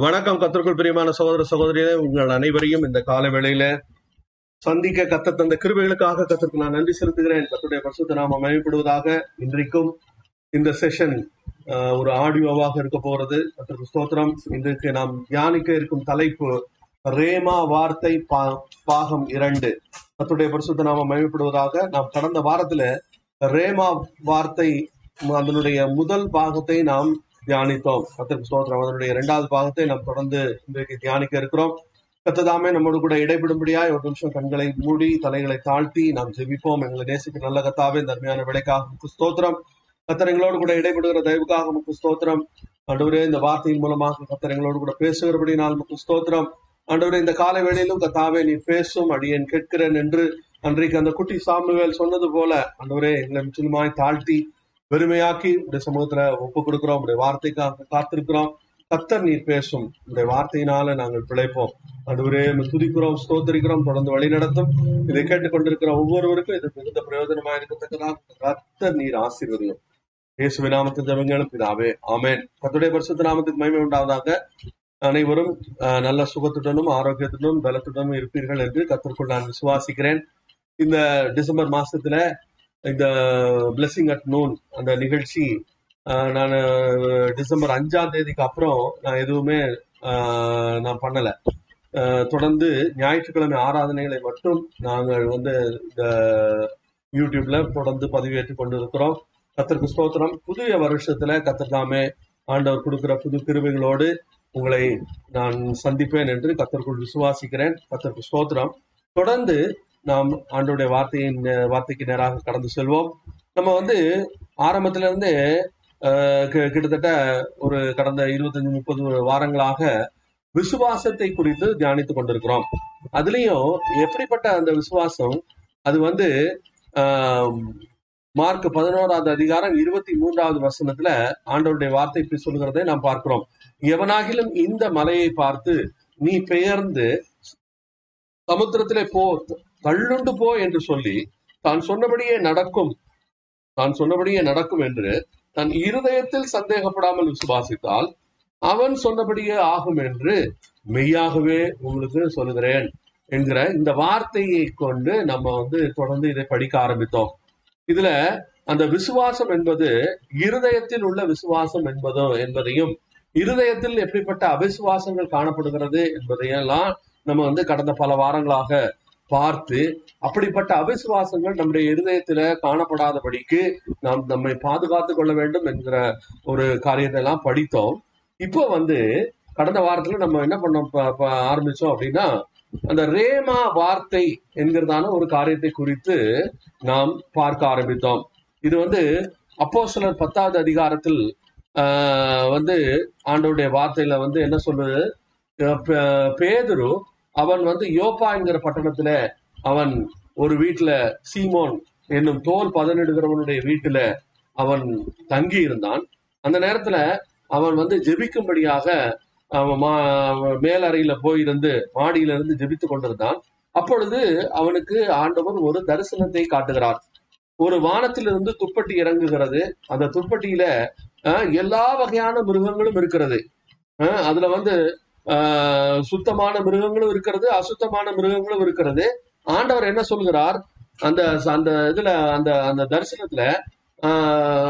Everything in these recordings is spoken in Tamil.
வணக்கம் கத்திற்குள் பிரியமான சகோதர சகோதரியே உங்கள் அனைவரையும் இந்த கால வேளையில சந்திக்க கத்த தந்த கிருபைகளுக்காக கத்திற்கு நான் நன்றி செலுத்துகிறேன். கத்துடைய பரிசுத்த நாம மயப்படுவதாக இன்றைக்கும் இந்த செஷன் ஒரு ஆடியோவாக இருக்க போறது. கத்திற்கு ஸ்தோத்திரம். இன்றைக்கு நாம் தியானிக்க இருக்கும் தலைப்பு ரேமா வார்த்தை பா- பாகம் இரண்டு. கத்துடைய பரிசுத்த நாம மயப்படுவதாக நாம் கடந்த வாரத்துல ரேமா வார்த்தை அதனுடைய முதல் பாகத்தை நாம் தியானித்தோம். கத்திற்கு ஸ்தோத்திரம். அதனுடைய இரண்டாவது பாகத்தை நாம் தொடர்ந்து இன்றைக்கு தியானிக்க இருக்கிறோம். கத்ததாமே நம்மோடு கூட இடைபெடும்படியாய் ஒரு நிமிஷம் கண்களை மூடி தலைகளை தாழ்த்தி நாம் ஜெபிப்போம். எங்களை நேசிக்கு நல்ல கத்தாவே இந்த அருமையான விலைக்காக ஸ்தோத்திரம். கத்தர் கூட இடைபெடுகிற தயவுக்காக முக்கு ஸ்தோத்திரம். ஆண்டவரே இந்த வார்த்தையின் மூலமாக கத்தர் கூட பேசுகிறபடி நாள் முக்கு ஸ்தோத்திரம். ஆண்டவரே இந்த காலை வேளையிலும் கத்தாவே நீ பேசும் அடியேன் கேட்கிறேன் என்று அன்றைக்கு அந்த குட்டி சாமுவேல் சொன்னது போல ஆண்டவரே எங்களை முற்றிலுமாய் தாழ்த்தி வெறுமையாக்கி உடைய சமூகத்துல ஒப்பு கொடுக்கிறோம் உடைய வார்த்தைக்காக காத்திருக்கிறோம். கத்தர் நீர் பேசும் உடைய வார்த்தையினால நாங்கள் பிழைப்போம். அதுவரே துதிக்கிறோம் ஸ்தோத்தரிக்கிறோம் தொடர்ந்து வழி நடத்தும். இதை கேட்டுக்கொண்டிருக்கிற ஒவ்வொருவருக்கும் இது மிகுந்த பிரயோஜனமா இருக்கத்தக்கதாக கத்தர் நீர் ஆசீர்வதியும். இயேசுவின் நாமத்தில் ஜபங்களும் இதாவே ஆமேன். கத்துடைய பரிசுத்த நாமத்துக்கு மகிமை உண்டாவதாக. அனைவரும் அஹ், நல்ல சுகத்துடனும் ஆரோக்கியத்துடனும் பலத்துடனும் இருப்பீர்கள் என்று கத்திற்குள் நான் விசுவாசிக்கிறேன். இந்த டிசம்பர் மாசத்துல இந்த பிளெஸிங் அட் நூன் அந்த நிகழ்ச்சி. நான் டிசம்பர் அஞ்சாம் தேதிக்கு அப்புறம் நான் எதுவுமே நான் பண்ணல. தொடர்ந்து ஞாயிற்றுக்கிழமை ஆராதனைகளை மட்டும் நாங்கள் வந்து இந்த யூடியூப்ல தொடர்ந்து பதிவேற்றிக் கொண்டிருக்கிறோம். கத்திற்கு ஸ்தோத்திரம். புதிய வருஷத்துல கத்திர்தாமே ஆண்டவர் கொடுக்கிற புது கிருபைகளோடு உங்களை நான் சந்திப்பேன் என்று கத்திற்குள் விசுவாசிக்கிறேன். கத்திற்கு ஸ்தோத்திரம். தொடர்ந்து நாம் ஆண்டோடைய வார்த்தையின் வார்த்தைக்கு நேராக கடந்து செல்வோம். நம்ம வந்து ஆரம்பத்துல இருந்தே கிட்டத்தட்ட ஒரு கடந்த இருபத்தஞ்சு முப்பது வாரங்களாக விசுவாசத்தை குறித்து தியானித்துக் கொண்டிருக்கிறோம். அதுலயும் எப்படிப்பட்ட அந்த விசுவாசம் அது வந்து மார்க் பதினோராவது அதிகாரம் இருபத்தி மூன்றாவது வசனத்துல ஆண்டவருடைய வார்த்தை இப்படி சொல்லுகிறதை நாம் பார்க்கிறோம். எவனாகிலும் இந்த மலையை பார்த்து நீ பெயர்ந்து சமுத்திரத்திலே போ தள்ளுண்டு போ என்று சொல்லி தான் சொன்னபடியே நடக்கும். தான் சொன்னபடியே நடக்கும் என்று தன் இருதயத்தில் சந்தேகப்படாமல் விசுவாசித்தால் அவன் சொன்னபடியே ஆகும் என்று மெய்யாகவே உங்களுக்கு சொல்லுகிறேன் என்கிற இந்த வார்த்தையை கொண்டு நம்ம வந்து தொடர்ந்து இதை படிக்க ஆரம்பித்தோம். இதுல அந்த விசுவாசம் என்பது இருதயத்தில் உள்ள விசுவாசம் என்பதோ என்பதையும் இருதயத்தில் எப்படிப்பட்ட அவிசுவாசங்கள் காணப்படுகிறது என்பதையெல்லாம் நம்ம வந்து கடந்த பல வாரங்களாக பார்த்து அப்படிப்பட்ட அவிசுவாசங்கள் நம்முடைய இருதயத்துல காணப்படாதபடிக்கு நாம் நம்மை பாதுகாத்து கொள்ள வேண்டும் என்கிற ஒரு காரியத்தை எல்லாம் படித்தோம். இப்போ வந்து கடந்த வாரத்துல நம்ம என்ன பண்ண ஆரம்பிச்சோம் அப்படின்னா அந்த ரேமா வார்த்தை என்கிறதான ஒரு காரியத்தை குறித்து நாம் பார்க்க ஆரம்பித்தோம். இது வந்து அப்போ சிலர் பத்தாவது அதிகாரத்தில் வந்து ஆண்டவருடைய வார்த்தையில வந்து என்ன சொல்லுது? பேதுரு அவன் வந்து யோப்பா என்கிற பட்டணத்துல அவன் ஒரு வீட்டுல சீமோன் என்னும் தோல் பதனிடுகிறவனுடைய வீட்டுல அவன் தங்கி இருந்தான். அந்த நேரத்துல அவன் வந்து ஜெபிக்கும்படியாக அவன் மா மேலறையில போயிருந்து மாடியில இருந்து ஜெபித்து கொண்டிருந்தான். அப்பொழுது அவனுக்கு ஆண்டவர் ஒரு தரிசனத்தை காட்டுகிறார். ஒரு வானத்திலிருந்து துப்பட்டி இறங்குகிறது. அந்த துப்பட்டியில எல்லா வகையான மிருகங்களும் இருக்கிறது. அதுல வந்து சுத்தமான மிருகங்களும் இருக்கிறது அசுத்தமான மிருகங்களும் இருக்கிறது. ஆண்டவர் என்ன சொல்கிறார்? அந்த அந்த இதுல அந்த அந்த தரிசனத்துல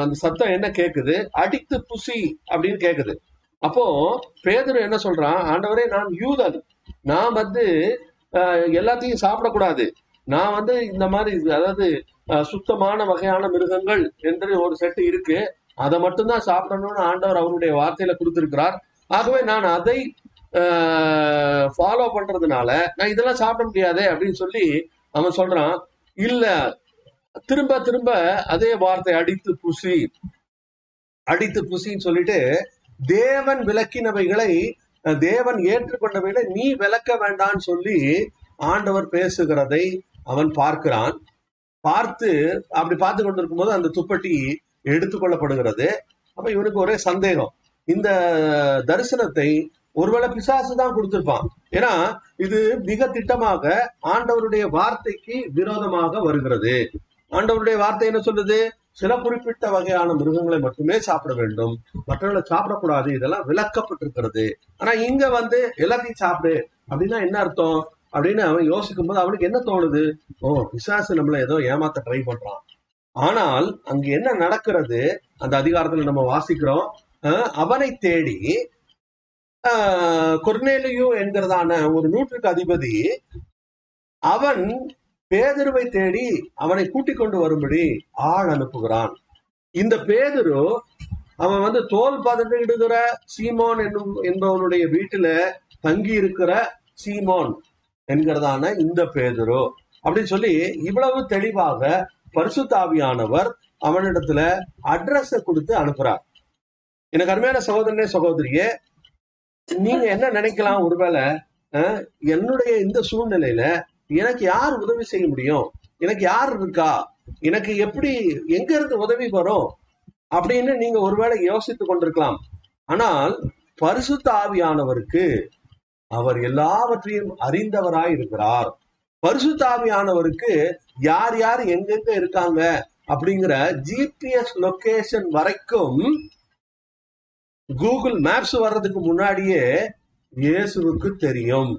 அந்த சத்தம் என்ன கேக்குது? அடித்து புசி அப்படின்னு கேக்குது. அப்போ பேதர் என்ன சொல்றான்? ஆண்டவரே நான் யூதன். நான் வந்து எல்லாத்தையும் சாப்பிடக்கூடாது. நான் வந்து இந்த மாதிரி அதாவது சுத்தமான வகையான மிருகங்கள் என்று ஒரு செட்டு இருக்கு. அதை மட்டும்தான் சாப்பிடணும்னு ஆண்டவர் அவருடைய வார்த்தையில கொடுத்திருக்கிறார். ஆகவே நான் அதை ஃபாலோ பண்றதுனால நான் இதெல்லாம் சாப்பிட முடியாதே அப்படின்னு சொல்லி அவன் சொல்றான். இல்ல திரும்ப திரும்ப அதே வார்த்தை அடித்து புசி. அடித்து புசின்னு சொல்லிட்டு தேவன் விளக்கினவைகளை தேவன் ஏற்றுக்கொண்டவைகளை நீ விளக்க வேண்டாம்னு சொல்லி ஆண்டவர் பேசுகிறதை அவன் பார்க்கிறான். பார்த்து அப்படி பார்த்து கொண்டிருக்கும் போது அந்த துப்பட்டி எடுத்துக்கொள்ளப்படுகிறது அப்ப இவனுக்கு ஒரே சந்தேகம். இந்த தரிசனத்தை ஒருவேளை பிசாசு தான் கொடுத்திருப்பான். ஏன்னா இது மிக திட்டமாக ஆண்டவருடைய வார்த்தைக்கு விரோதமாக வருகிறது. ஆண்டவருடைய வார்த்தை என்ன சொல்றது சில குறிப்பிட்ட வகையான மிருகங்களை மட்டுமே சாப்பிட வேண்டும். மற்றவர்களை சாப்பிடக்கூடாது. இதெல்லாம் விளக்கப்பட்டிருக்கிறது. ஆனா இங்க வந்து எல்லாத்தையும் சாப்பிடு. அப்படின்னா என்ன அர்த்தம்? அப்படின்னு அவன் யோசிக்கும் போது அவனுக்கு என்ன தோணுது? ஓ பிசாசு நம்மள ஏதோ ஏமாத்த ட்ரை பண்றான். ஆனால் அங்க என்ன நடக்கிறது? அந்த அதிகாரத்துல நம்ம வாசிக்கிறோம். அவனை தேடி கொர்னேலியோ என்கிறதான ஒரு நூற்றுக்கு அதிபதி அவன் பேதருவை தேடி அவனை கூட்டிக் கொண்டு வரும்படி ஆள் அனுப்புகிறான். இந்த பேதரு அவன் வந்து தோல் பதட்டிடுகிற சீமான் என்னும் என்பவனுடைய வீட்டுல தங்கி இருக்கிற சீமோன் என்கிறதான இந்த பேதரு. அப்படின்னு சொல்லி இவ்வளவு தெளிவாக பரிசுத்தாவியானவர் அவனிடத்துல அட்ரஸ கொடுத்து அனுப்புறார். எனக்கு அருமையான சகோதரனே சகோதரியே நீங்க என்ன நினைக்கலாம்? ஒருவேளை அஹ், என்னுடைய இந்த சூழ்நிலையில எனக்கு யார் உதவி செய்ய முடியும்? எனக்கு யார் இருக்கா? எனக்கு எப்படி எங்க இருந்து உதவி வரும்? அப்படின்னு நீங்க ஒருவேளை யோசித்துக் கொண்டிருக்கலாம். ஆனால் பரிசுத்த ஆவியானவருக்கு அவர் எல்லாவற்றையும் அறிந்தவராய் இருக்கிறார். பரிசுத்த ஆவியானவருக்கு யார் யார் எங்கெங்க இருக்காங்க? அப்படிங்கிற ஜிபிஎஸ் லொகேஷன் வரைக்கும் கூகுள் மேப்ஸ் வர்றதுக்கு முன்னாடியே இயேசுவுக்கு தெரியும்.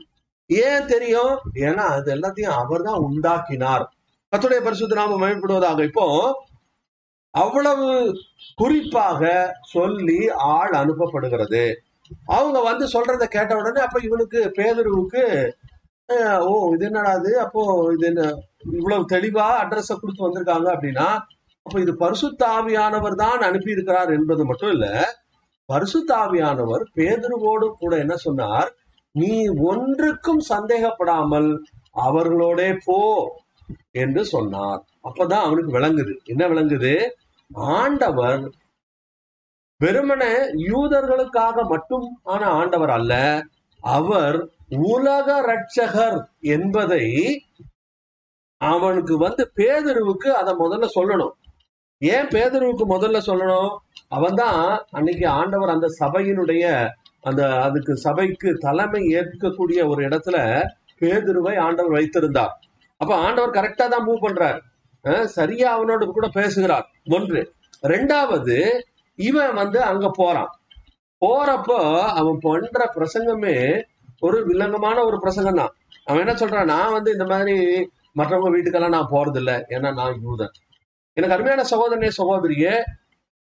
ஏன் தெரியும்? ஏன்னா அது எல்லாத்தையும் அவர் தான் உண்டாக்கினார். கத்துடைய பரிசுத்த நாம மயப்படுவதாக இப்போ அவ்வளவு குறிப்பாக சொல்லி ஆள் அனுப்பப்படுகிறது. அவங்க வந்து சொல்றத கேட்ட உடனே அப்ப இவனுக்கு பேதருவுக்கு ஓ இது என்னடா இது? அப்போ இது என்ன இவ்வளவு தெளிவா அட்ரஸ கொடுத்து வந்திருக்காங்க அப்படின்னா அப்ப இது பரிசுத்தாவியானவர் தான் அனுப்பி இருக்கிறார் என்பது மட்டும் இல்லை பரிசுத்தாவியானவர் பேதுருவோடு கூட என்ன சொன்னார்? நீ ஒன்றுக்கும் சந்தேகப்படாமல் அவர்களோடே போ என்று சொன்னார். அப்பதான் அவனுக்கு விளங்குது. என்ன விளங்குது? ஆண்டவர் வெறுமனே யூதர்களுக்காக மட்டும் ஆன ஆண்டவர் அல்ல அவர் உலக ரட்சகர் என்பதை அவனுக்கு வந்து பேதருவுக்கு அதை முதல்ல சொல்லணும். ஏன் பேதருவுக்கு முதல்ல சொல்லணும்? அவன்தான் அன்னைக்கு ஆண்டவர் அந்த சபையினுடைய அந்த அதுக்கு சபைக்கு தலைமை ஏற்கக்கூடிய ஒரு இடத்துல பேதுருவை ஆண்டவர் வைத்திருந்தார். அப்ப ஆண்டவர் கரெக்டா தான் மூவ் பண்றார். சரியா அவனோட கூட பேசுகிறார். ஒன்று. ரெண்டாவது இவன் வந்து அங்க போறான். போறப்போ அவன் பண்ற பிரசங்கமே ஒரு வில்லங்கமான ஒரு பிரசங்கம் தான் அவன் என்ன சொல்றான்? நான் வந்து இந்த மாதிரி மற்றவங்க வீட்டுக்கெல்லாம் நான் போறதில்லை. ஏன்னா நான் யூதன். எனக்கு அருமையான சகோதரனே சகோதரியே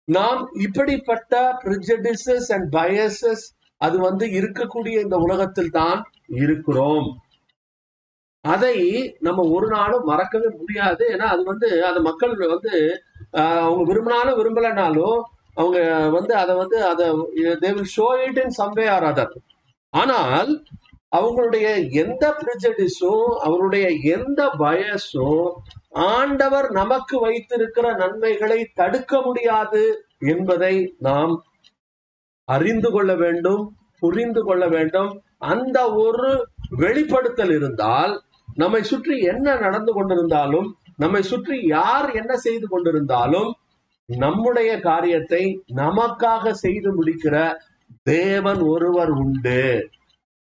நாம் இப்படிப்பட்ட ப்ரிஜடிசஸ் அண்ட் பயசஸ் அது வந்து இருக்கக்கூடிய இந்த உலகத்தில் தான் இருக்கிறோம். அதை நம்ம ஒரு நாளும் மறக்கவே முடியாது. ஏன்னா அது வந்து அந்த மக்கள் வந்து ஆஹ், அவங்க விரும்பினாலும் விரும்பலைனாலும் அவங்க வந்து அதை வந்து அதை they will show it in some way or other ஆனால் அவங்களுடைய எந்த பிரிஜடிஸும் அவருடைய எந்த பயசும் ஆண்டவர் நமக்கு வைத்திருக்கிற நன்மைகளை தடுக்க முடியாது என்பதை நாம் அறிந்து கொள்ள வேண்டும் புரிந்து கொள்ள வேண்டும். அந்த ஒரு வெளிப்படுத்தல் இருந்தால் நம்மை சுற்றி என்ன நடந்து கொண்டிருந்தாலும் நம்மை சுற்றி யார் என்ன செய்து கொண்டிருந்தாலும் நம்முடைய காரியத்தை நமக்காக செய்து முடிக்கிற தேவன் ஒருவர் உண்டு.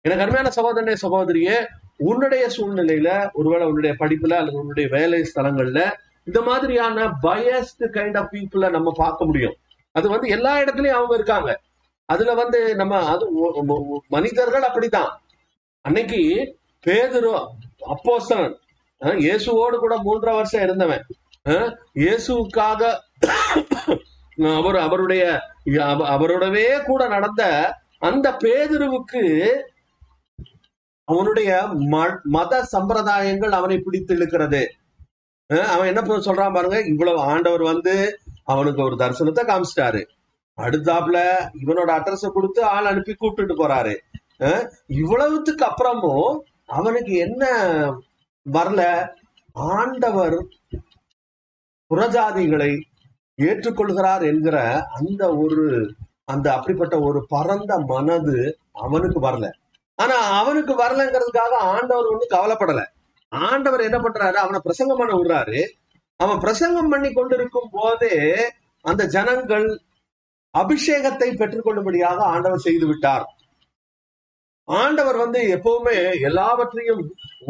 எனக்கு அருமையான சகோதரனே சகோதரியே உன்னுடைய சூழ்நிலையில ஒருவேளை உன்னுடைய படிப்புல அல்லது உன்னுடைய வேலை ஸ்தலங்கள்ல இந்த மாதிரியான பயஸ்டு கைண்ட் ஆஃப் பீப்புளை நம்ம பார்க்க முடியும். அது வந்து எல்லா இடத்துலயும் அவங்க இருக்காங்க. அதுல வந்து நம்ம அது ஒ- மனிதர்கள் அப்படித்தான். அன்னைக்கு பேதுரு அப்போஸ்தலன் இயேசுவோடு கூட மூன்றரை வருஷம் இருந்தவன். இயேசுக்காக இயேசுவுக்காக அவர் அவருடைய அவ- அவரோடவே கூட நடந்த அந்த பேதுருவுக்கு அவனுடைய ம- மத சம்பிரதாயங்கள் அவனை பிடித்து இழுக்கிறது. அவன் என்ன சொல்றான் பாருங்க இவ்வளவு ஆண்டவர் வந்து அவனுக்கு ஒரு தரிசனத்தை காமிச்சிட்டாரு. அடுத்தாப்புல இவனோட அட்ரஸ கொடுத்து ஆள் அனுப்பி கூப்பிட்டுட்டு போறாரு. இவ்வளவுத்துக்கு அப்புறமும் அவனுக்கு என்ன வரல? ஆண்டவர் புறஜாதிகளை ஏற்றுக்கொள்கிறார் என்கிற அந்த ஒரு அந்த அப்படிப்பட்ட ஒரு பரந்த மனது அவனுக்கு வரல. ஆனா அவனுக்கு வரலங்கிறதுக்காக ஆண்டவர் ஒண்ணு கவலைப்படல. ஆண்டவர் என்ன பண்றாரு? அவனை பிரசங்கம் பண்ண விடுறாரு. அவன் பிரசங்கம் பண்ணி கொண்டிருக்கும் போதே அந்த ஜனங்கள் அபிஷேகத்தை பெற்றுக்கொள்ளும்படியாக ஆண்டவர் செய்து விட்டார். ஆண்டவர் வந்து எப்பவுமே எல்லாவற்றையும்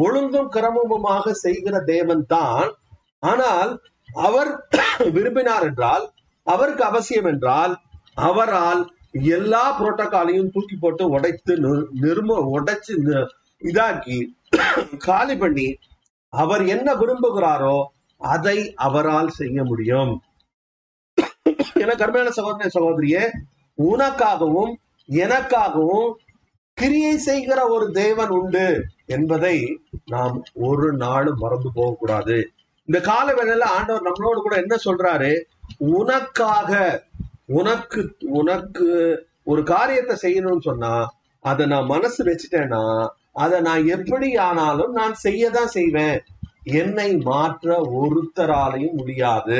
ஒழுங்கும் கிரமமுமாக செய்கிற தேவன் தான். ஆனால் அவர் விரும்பினார் என்றால் அவருக்கு அவசியம் என்றால் அவரால் எல்லா புரோட்டோகாலையும் தூக்கி போட்டு உடைத்து நி- நிர்ம உடைச்சு இதாக்கி காலி பண்ணி அவர் என்ன விரும்புகிறாரோ அதை அவரால் செய்ய முடியும். என கருமையான சகோதர சகோதரியே உனக்காகவும் எனக்காகவும் கிரியை செய்கிற ஒரு தேவன் உண்டு என்பதை நாம் ஒரு நாளும் மறந்து போகக்கூடாது. இந்த கால வேளையில ஆண்டவர் நம்மளோடு கூட என்ன சொல்றாரு? உனக்காக உனக்கு உனக்கு ஒரு காரியத்தை செய்யணும்னு சொன்னா அதை நான் மனசு வச்சுட்டேன்னா அதை நான் எப்படி ஆனாலும் நான் செய்யதான் செய்வேன். என்னை மாற்ற ஒருத்தராலையும் முடியாது.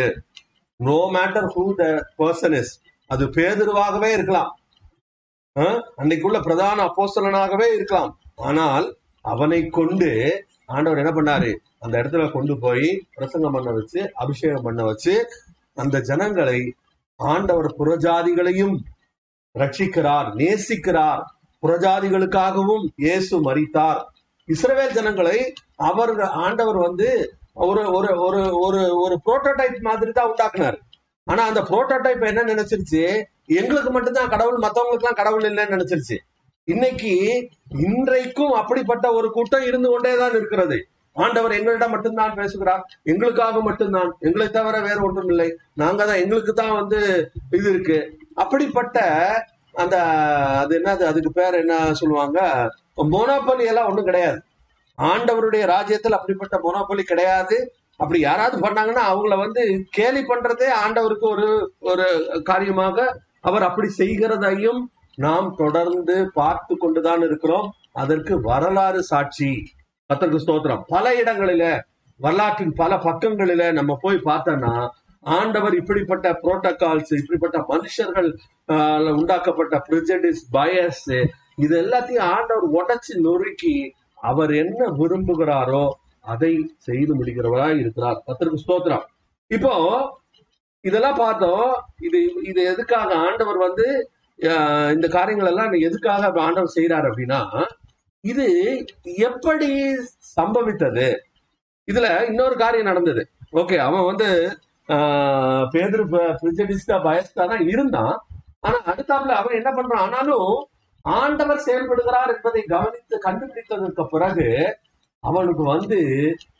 No matter who the person is அது பேதுருவாகவே இருக்கலாம். அன்னைக்குள்ள பிரதான அப்போசலனாகவே இருக்கலாம். ஆனால் அவனை கொண்டு ஆண்டவர் என்ன பண்ணாரு? அந்த இடத்துல கொண்டு போய் பிரசங்கம் பண்ண வச்சு அபிஷேகம் பண்ண வச்சு அந்த ஜனங்களை ஆண்டவர் புறஜாதிகளையும் ரட்சிக்கிறார் நேசிக்கிறார். புறஜாதிகளுக்காகவும் இயேசு மறித்தார் இஸ்ரவேல் ஜனங்களை அவர் ஆண்டவர் வந்து ஒரு ஒரு ஒரு ஒரு ஒரு புரோட்டோடைப் மாதிரி தான் உண்டாக்குனார். ஆனா அந்த புரோட்டோடைப் என்ன நினைச்சிருச்சு? எங்களுக்கு மட்டும்தான் கடவுள் மத்தவங்களுக்கு எல்லாம் கடவுள் இல்லைன்னு நினைச்சிருச்சு. இன்னைக்கு இன்றைக்கும் அப்படிப்பட்ட ஒரு கூட்டம் இருந்து கொண்டேதான் இருக்கிறது. ஆண்டவர் எங்களிடம் மட்டும்தான் பேசுகிறார். எங்களுக்காக மட்டும்தான். எங்களை தவிர வேற ஒன்றும் இல்லை. நாங்க தான் எங்களுக்கு தான் வந்து இது இருக்கு. அப்படிப்பட்ட அந்த அது என்னது? அதுக்கு பேர் என்ன சொல்லுவாங்க? மோனோபலி எல்லாம் ஒண்ணும் கிடையாது. ஆண்டவருடைய ராஜ்யத்தில் அப்படிப்பட்ட மோனோபலி கிடையாது. அப்படி யாராவது பண்ணாங்கன்னா அவங்கள வந்து கேலி பண்றதே ஆண்டவருக்கு ஒரு ஒரு காரியமாக அவர் அப்படி செய்கிறதையும் நாம் தொடர்ந்து பார்த்து கொண்டுதான் இருக்கிறோம். அதற்கு வரலாறு சாட்சி. கத்தருக்கு ஸ்தோத்திரம். பல இடங்களில வரலாற்றின் பல பக்கங்களில நம்ம போய் பார்த்தோம்னா ஆண்டவர் இப்படிப்பட்ட புரோட்டோகால்ஸ் இப்படிப்பட்ட மனுஷர்கள் உண்டாக்கப்பட்ட பிரிஜடிஸ் பயஸ் இது எல்லாத்தையும் ஆண்டவர் உடச்சி நொறுக்கி அவர் என்ன விரும்புகிறாரோ அதை செய்து முடிக்கிறவராய் இருக்கிறார். கத்தருக்கு ஸ்தோத்திரம். இப்போ இதெல்லாம் பார்த்தோம் இது இது எதுக்காக ஆண்டவர் வந்து இந்த காரியங்கள் எல்லாம் எதுக்காக ஆண்டவர் செய்யறாரு அப்படின்னா இது எப்படி சம்பவித்தது? இதுல இன்னொரு காரியம் நடந்தது. ஓகே அவன் வந்து ஆஹ், பிரிஜடிஸ்டா பயஸ்டா தான் இருந்தான். ஆனா அடுத்தாப்புல அவன் என்ன பண்றான்? ஆனாலும் ஆண்டவர் செயல்படுகிறார் என்பதை கவனித்து கண்டுபிடித்ததற்கு பிறகு அவனுக்கு வந்து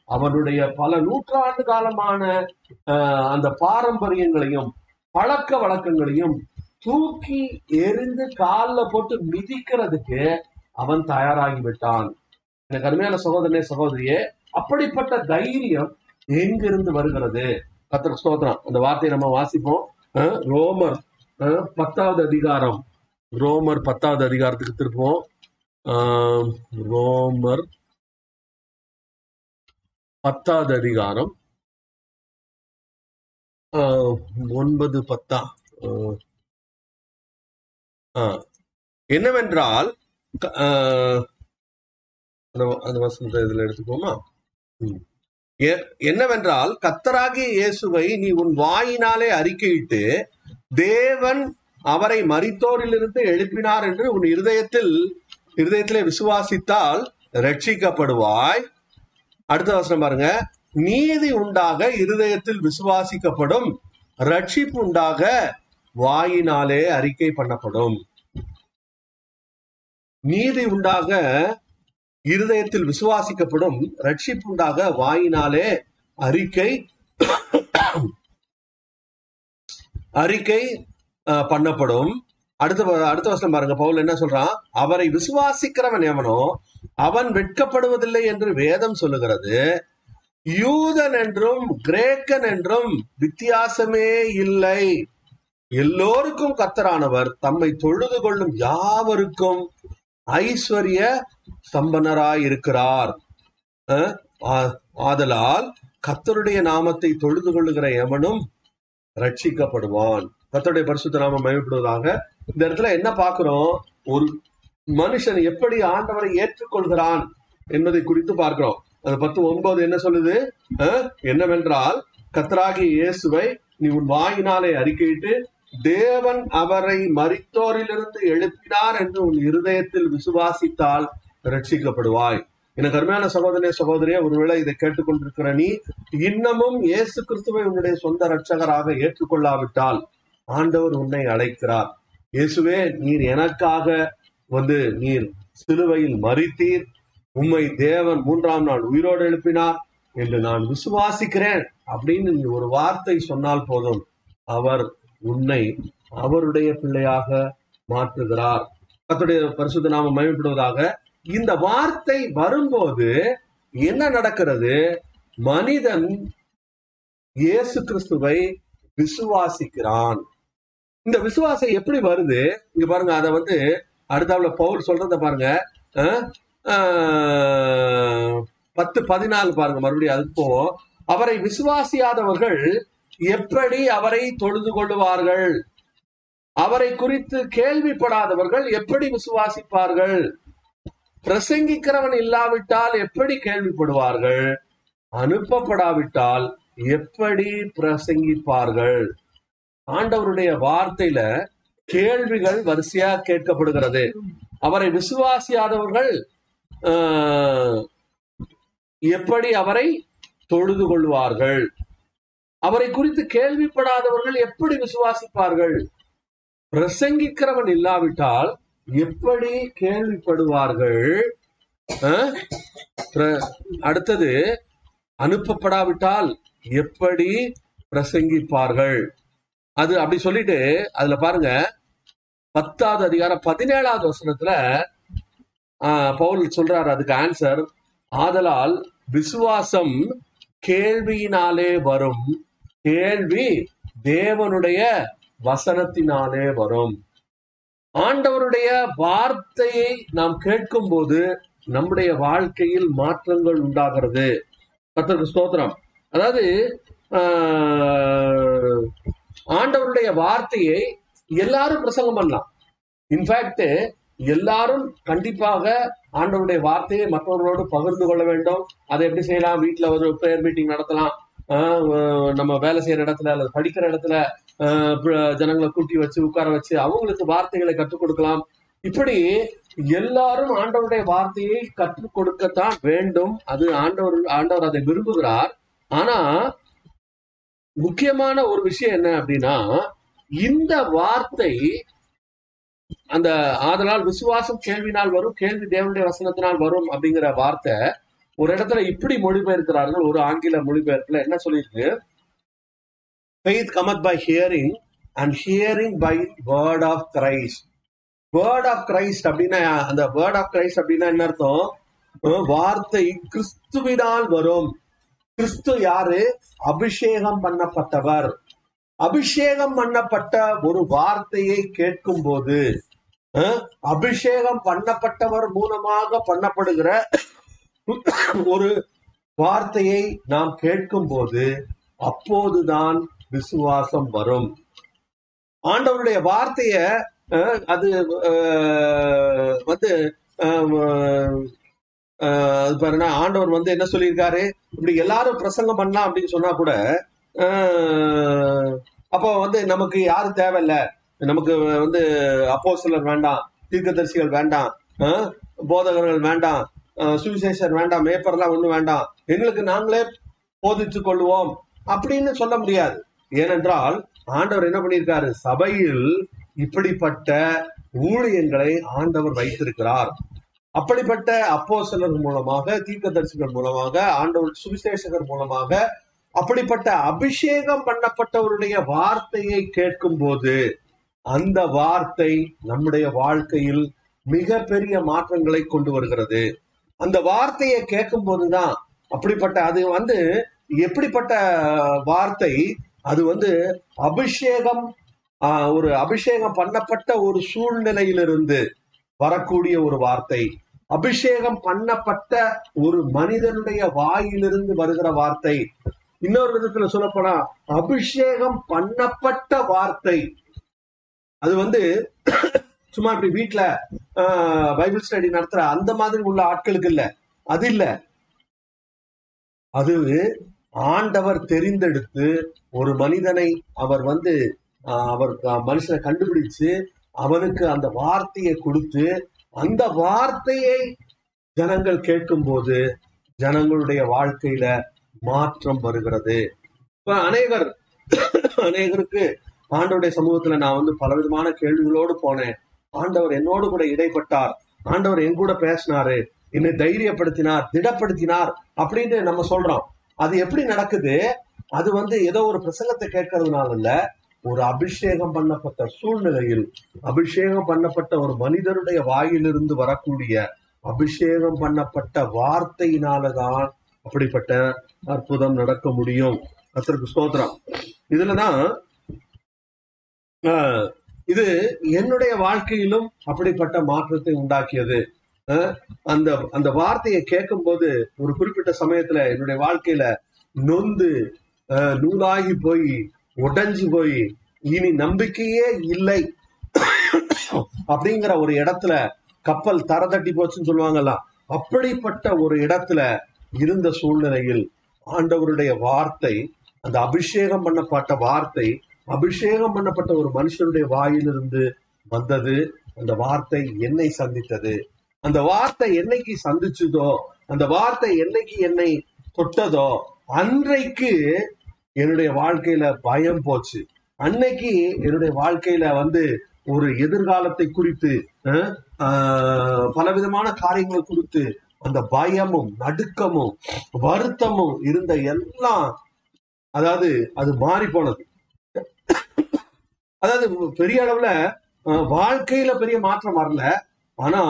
அவனுடைய பல நூற்றாண்டு காலமான ஆஹ், அந்த பாரம்பரியங்களையும் பழக்க வழக்கங்களையும் தூக்கி எரிந்து கால்ல போட்டு மிதிக்கிறதுக்கு அவன் தயாராகி விட்டான் எனக்கு அருமையான சகோதரனே சகோதரியே அப்படிப்பட்ட தைரியம் எங்கிருந்து வருகிறது? கத்திர ஸ்தோத்திரம். அந்த வார்த்தையை நம்ம வாசிப்போம். ரோமர் பத்தாவது அதிகாரம். ரோமர் பத்தாவது அதிகாரத்துக்கு திருப்போம் ரோமர் பத்தாவது அதிகாரம். ஆஹ், ஒன்பது பத்தா ஆஹ், ஆஹ். என்னவென்றால் அந்த அந்த வசனத்தை இதுல எடுத்துக்கோமா ம். எ- என்னவென்றால் கத்தராகிய இயேசுவை நீ உன் வாயினாலே அறிக்கையிட்டு தேவன் அவரை மறித்தோரிலிருந்து எழுப்பினார் என்று உன் இருதயத்தில் இருதயத்திலே விசுவாசித்தால் ரட்சிக்கப்படுவாய் அடுத்த வசனம் பாருங்க. நீதி உண்டாக இருதயத்தில் விசுவாசிக்கப்படும் ரட்சிப்பு உண்டாக வாயினாலே அறிக்கை பண்ணப்படும். நீதி உண்டாக இருதயத்தில் விசுவாசிக்கப்படும் ரட்சிப்பு உண்டாக வாயினாலே அறிக்கை அறிக்கை பண்ணப்படும். அடுத்த அடுத்த வசனம் பாருங்க. பவுல் என்ன சொல்றான்? அவரை விசுவாசிக்கிறவன் எவனோ அவன் வெட்கப்படுவதில்லை என்று வேதம் சொல்லுகிறது. யூதன் என்றும் கிரேக்கன் என்றும் வித்தியாசமே இல்லை. எல்லோருக்கும் கத்தரானவர் தம்மை தொழுது கொள்ளும் யாவருக்கும் ஐஸ்வர்ய சம்பனராய் இருக்கிறார் ஆ- ஆதலால் கத்தருடைய நாமத்தை தொழுது கொள்ளுகிற எவனும் ரட்சிக்கப்படுவான் கத்தருடைய பரிசுத்த நாமம் மயப்படுவதாக இந்த இடத்துல என்ன பார்க்கிறோம்? ஒரு மனுஷன் எப்படி ஆண்டவரை ஏற்றுக்கொள்கிறான் என்பதை குறித்து பார்க்கிறோம். அது பத்து ஒன்பது என்ன சொல்லுது? என்னவென்றால் கத்தராகிய இயேசுவை நீ உன் வாயினாலே அறிக்கையிட்டு தேவன் அவரை மறித்தோரிலிருந்து எழுப்பினார் என்று உன் இருதயத்தில் விசுவாசித்தால் ரட்சிக்கப்படுவாய் எனக்கு அருமையான சகோதரிய சகோதரியே ஒருவேளை இதை கேட்டுக்கொண்டிருக்கிற நீ இன்னமும் இயேசு கிறிஸ்துவை உன்னுடைய சொந்த ரட்சகராக ஏற்றுக்கொள்ளாவிட்டால் ஆண்டவர் உன்னை அழைக்கிறார். இயேசுவே நீர் எனக்காக வந்து நீர் சிலுவையில் மறித்தீர் உம்மை தேவன் மூன்றாம் நாள் உயிரோடு எழுப்பினார் என்று நான் விசுவாசிக்கிறேன் அப்படின்னு நீ ஒரு வார்த்தை சொன்னால் போதும். அவர் உன்னை அவருடைய பிள்ளையாக மாற்றுகிறார். கர்த்தருடைய பரிசுத்த நாம மயப்படுவதாக இந்த வார்த்தை வரும்போது என்ன நடக்கிறது? மனிதன் இயேசு கிறிஸ்துவை விசுவாசிக்கிறான். இந்த விசுவாசம் எப்படி வருது? இங்க பாருங்க அதை வந்து அடுத்தாப்புல பவுல் சொல்றத பாருங்க. அஹ், பத்து பதினாலு பாருங்க மறுபடியும் அதுக்கு போவோம். அவரை விசுவாசியாதவர்கள் எப்படி அவரை தொழுது கொள்ளுவார்கள்? அவரை குறித்து கேள்விப்படாதவர்கள் எப்படி விசுவாசிப்பார்கள்? பிரசங்கிக்கிறவன் இல்லாவிட்டால் எப்படி கேள்விப்படுவார்கள்? அனுப்பப்படாவிட்டால் எப்படி பிரசங்கிப்பார்கள்? ஆண்டவருடைய வார்த்தையில கேள்விகள் வரிசையா கேட்கப்படுகிறது. அவரை விசுவாசியாதவர்கள் ஆஹ், எப்படி அவரை தொழுது கொள்வார்கள்? அவரை குறித்து கேள்விப்படாதவர்கள் எப்படி விசுவாசிப்பார்கள்? பிரசங்கிக்கிறவன் இல்லாவிட்டால் எப்படி கேள்விப்படுவார்கள்? ஆஹ்? அடுத்தது அனுப்பப்படாவிட்டால் எப்படி பிரசங்கிப்பார்கள்? அது அப்படி சொல்லிட்டு அதுல பாருங்க பத்தாவது அதிகாரம் பதினேழாவது வசனத்துல ஆஹ், பவுல் சொல்றாரு அதுக்கு ஆன்சர் ஆதலால் விசுவாசம் கேள்வியினாலே வரும். கேள்வி தேவனுடைய வசனத்தினாலே வரும். ஆண்டவருடைய வார்த்தையை நாம் கேட்கும் போது நம்முடைய வாழ்க்கையில் மாற்றங்கள் உண்டாகிறது. கர்த்தருக்கு ஸ்தோத்திரம். அதாவது ஆஹ், ஆண்டவருடைய வார்த்தையை எல்லாரும் பிரசங்கம் பண்ணலாம். இன்ஃபேக்ட் எல்லாரும் கண்டிப்பாக ஆண்டவருடைய வார்த்தையை மற்றவர்களோடு பகிர்ந்து கொள்ள வேண்டும். அதை எப்படி செய்யலாம்? வீட்டில் ஒரு ப்ரேயர் மீட்டிங் நடத்தலாம். நம்ம வேலை செய்யற இடத்துல அல்லது படிக்கிற இடத்துல ஆஹ் ஜனங்களை கூட்டி வச்சு உட்கார வச்சு அவங்களுக்கு வார்த்தைகளை கற்றுக் கொடுக்கலாம். இப்படி எல்லாரும் ஆண்டவருடைய வார்த்தையை கற்றுக் கொடுக்கத்தான் வேண்டும். அது ஆண்டவர் ஆண்டவர் அதை விரும்புகிறார். ஆனா முக்கியமான ஒரு விஷயம் என்ன அப்படின்னா இந்த வார்த்தை அந்த ஆதலால் விசுவாசம் கேள்வினால் வரும் கேள்வி தேவனுடைய வசனத்தினால் வரும் அப்படிங்கிற வார்த்தை ஒரு இடத்துல இப்படி மொழிபெயர்க்கிறார்கள் ஒரு ஆங்கில மொழிபெயர்ப்புல என்ன சொல்லியிருக்கு? Faith cometh by hearing and hearing by word of Christ word of Christ அப்படின்னா அந்த வேர்ட் ஆஃப் கிரைஸ்ட் அப்படின்னா என்ன அர்த்தம்? வார்த்தை கிறிஸ்துவினால் வரும். கிறிஸ்து யாரு? அபிஷேகம் பண்ணப்பட்டவர். அபிஷேகம் பண்ணப்பட்ட ஒரு வார்த்தையை கேட்கும் போது அபிஷேகம் பண்ணப்பட்டவர் மூலமாக பண்ணப்படுகிற ஒரு வார்த்தையை நாம் கேட்கும் போது அப்போதுதான் விசுவாசம் வரும். ஆண்டவருடைய வார்த்தைய அது வந்து அது பாருங்க ஆண்டவர் வந்து என்ன சொல்லியிருக்காரு? இப்படி எல்லாரும் பிரசங்கம் பண்ணலாம் அப்படின்னு சொன்னா கூட அப்போ வந்து நமக்கு யாரும் தேவையில்ல. நமக்கு வந்து அப்போ சிலர் வேண்டாம் தீர்க்கதரிசிகள் வேண்டாம் போதகர்கள் வேண்டாம் அஹ், சுவிசேஷர் வேண்டாம் மேப்பர்லாம் ஒண்ணும் வேண்டாம். எங்களுக்கு நாங்களே போதித்து கொள்வோம். அப்படின்னு சொல்ல முடியாது. ஏனென்றால் ஆண்டவர் என்ன பண்ணியிருக்காரு? சபையில் இப்படிப்பட்ட ஊழியங்களை ஆண்டவர் வைத்திருக்கிறார். அப்படிப்பட்ட அப்போஸ்தலர் மூலமாக தீர்க்கதரிசிகள் மூலமாக ஆண்டவர் சுவிசேஷகர் மூலமாக அப்படிப்பட்ட அபிஷேகம் பண்ணப்பட்டவருடைய வார்த்தையை கேட்கும் போது அந்த வார்த்தை நம்முடைய வாழ்க்கையில் மிகப்பெரிய மாற்றங்களை கொண்டு வருகிறது. அந்த வார்த்தையை கேட்கும் போதுதான் அப்படிப்பட்ட அது வந்து எப்படிப்பட்ட வார்த்தை அது வந்து அபிஷேகம் ஆஹ், ஒரு அபிஷேகம் பண்ணப்பட்ட ஒரு சூழ்நிலையிலிருந்து வரக்கூடிய ஒரு வார்த்தை. அபிஷேகம் பண்ணப்பட்ட ஒரு மனிதனுடைய வாயிலிருந்து வருகிற வார்த்தை. இன்னொரு விதத்துல சொல்லப்போனா அபிஷேகம் பண்ணப்பட்ட வார்த்தை. அது வந்து சும்மா இப்படி வீட்டுல ஆஹ், பைபிள் ஸ்டடி நடத்துற அந்த மாதிரி உள்ள ஆட்களுக்கு இல்ல. அது இல்ல. அது ஆண்டவர் தெரிந்தெடுத்து ஒரு மனிதனை அவர் வந்து அவர் மனுஷனை கண்டுபிடிச்சு அவனுக்கு அந்த வார்த்தையை கொடுத்து அந்த வார்த்தையை ஜனங்கள் கேட்கும்போது ஜனங்களுடைய வாழ்க்கையில மாற்றம் வருகிறது. இப்ப அநேகர் அநேகருக்கு ஆண்டோடைய சமூகத்துல நான் வந்து பலவிதமான கேள்விகளோடு போனேன். ஆண்டவர் என்னோடு கூட இடைப்பட்டார். ஆண்டவர் என் கூட பேசினாரு. என்னை தைரியப்படுத்தினார் திடப்படுத்தினார் அப்படின்னு நம்ம சொல்றோம். அது எப்படி நடக்குது? அது வந்து ஏதோ ஒரு பிரசங்கத்தை கேட்கறதுனால இல்ல ஒரு அபிஷேகம் பண்ணப்பட்ட சூழ்நிலையில் அபிஷேகம் பண்ணப்பட்ட ஒரு மனிதருடைய வாயிலிருந்து வரக்கூடிய அபிஷேகம் பண்ணப்பட்ட வார்த்தையினாலதான் அப்படிப்பட்ட அற்புதம் நடக்க முடியும். கர்த்தருக்கு ஸ்தோத்திரம். இதுலதான் ஆஹ், இது என்னுடைய வாழ்க்கையிலும் அப்படிப்பட்ட மாற்றத்தை உண்டாக்கியது. அந்த அந்த வார்த்தையை கேட்கும்போது ஒரு குறிப்பிட்ட சமயத்துல என்னுடைய வாழ்க்கையில நொந்து ஆஹ், நூலாகி போய் உடைஞ்சு போய் இனி நம்பிக்கையே இல்லை அப்படிங்கிற ஒரு இடத்துல கப்பல் தர தட்டி போச்சுன்னு சொல்லுவாங்கல்ல அப்படிப்பட்ட ஒரு இடத்துல இருந்த சூழ்நிலையில் ஆண்டவருடைய வார்த்தை அந்த அபிஷேகம் பண்ணப்பட்ட வார்த்தை அபிஷேகம் பண்ணப்பட்ட ஒரு மனுஷனுடைய வாயிலிருந்து வந்தது. அந்த வார்த்தை என்னை சந்தித்தது. அந்த வார்த்தை என்னைக்கு சந்திச்சதோ அந்த வார்த்தை என்னைக்கு என்னை தொட்டதோ அன்றைக்கு என்னுடைய வாழ்க்கையில பயம் போச்சு. அன்னைக்கு என்னுடைய வாழ்க்கையில வந்து ஒரு எதிர்காலத்தை குறித்து ஆஹ், பலவிதமான காரியங்களை குறித்து அந்த பயமும் நடுக்கமும் வருத்தமும் இருந்த எல்லாம் அதாவது அது மாறி போனது அதாவது பெரிய அளவுல அஹ், வாழ்க்கையில பெரிய மாற்றம் வரல. ஆனா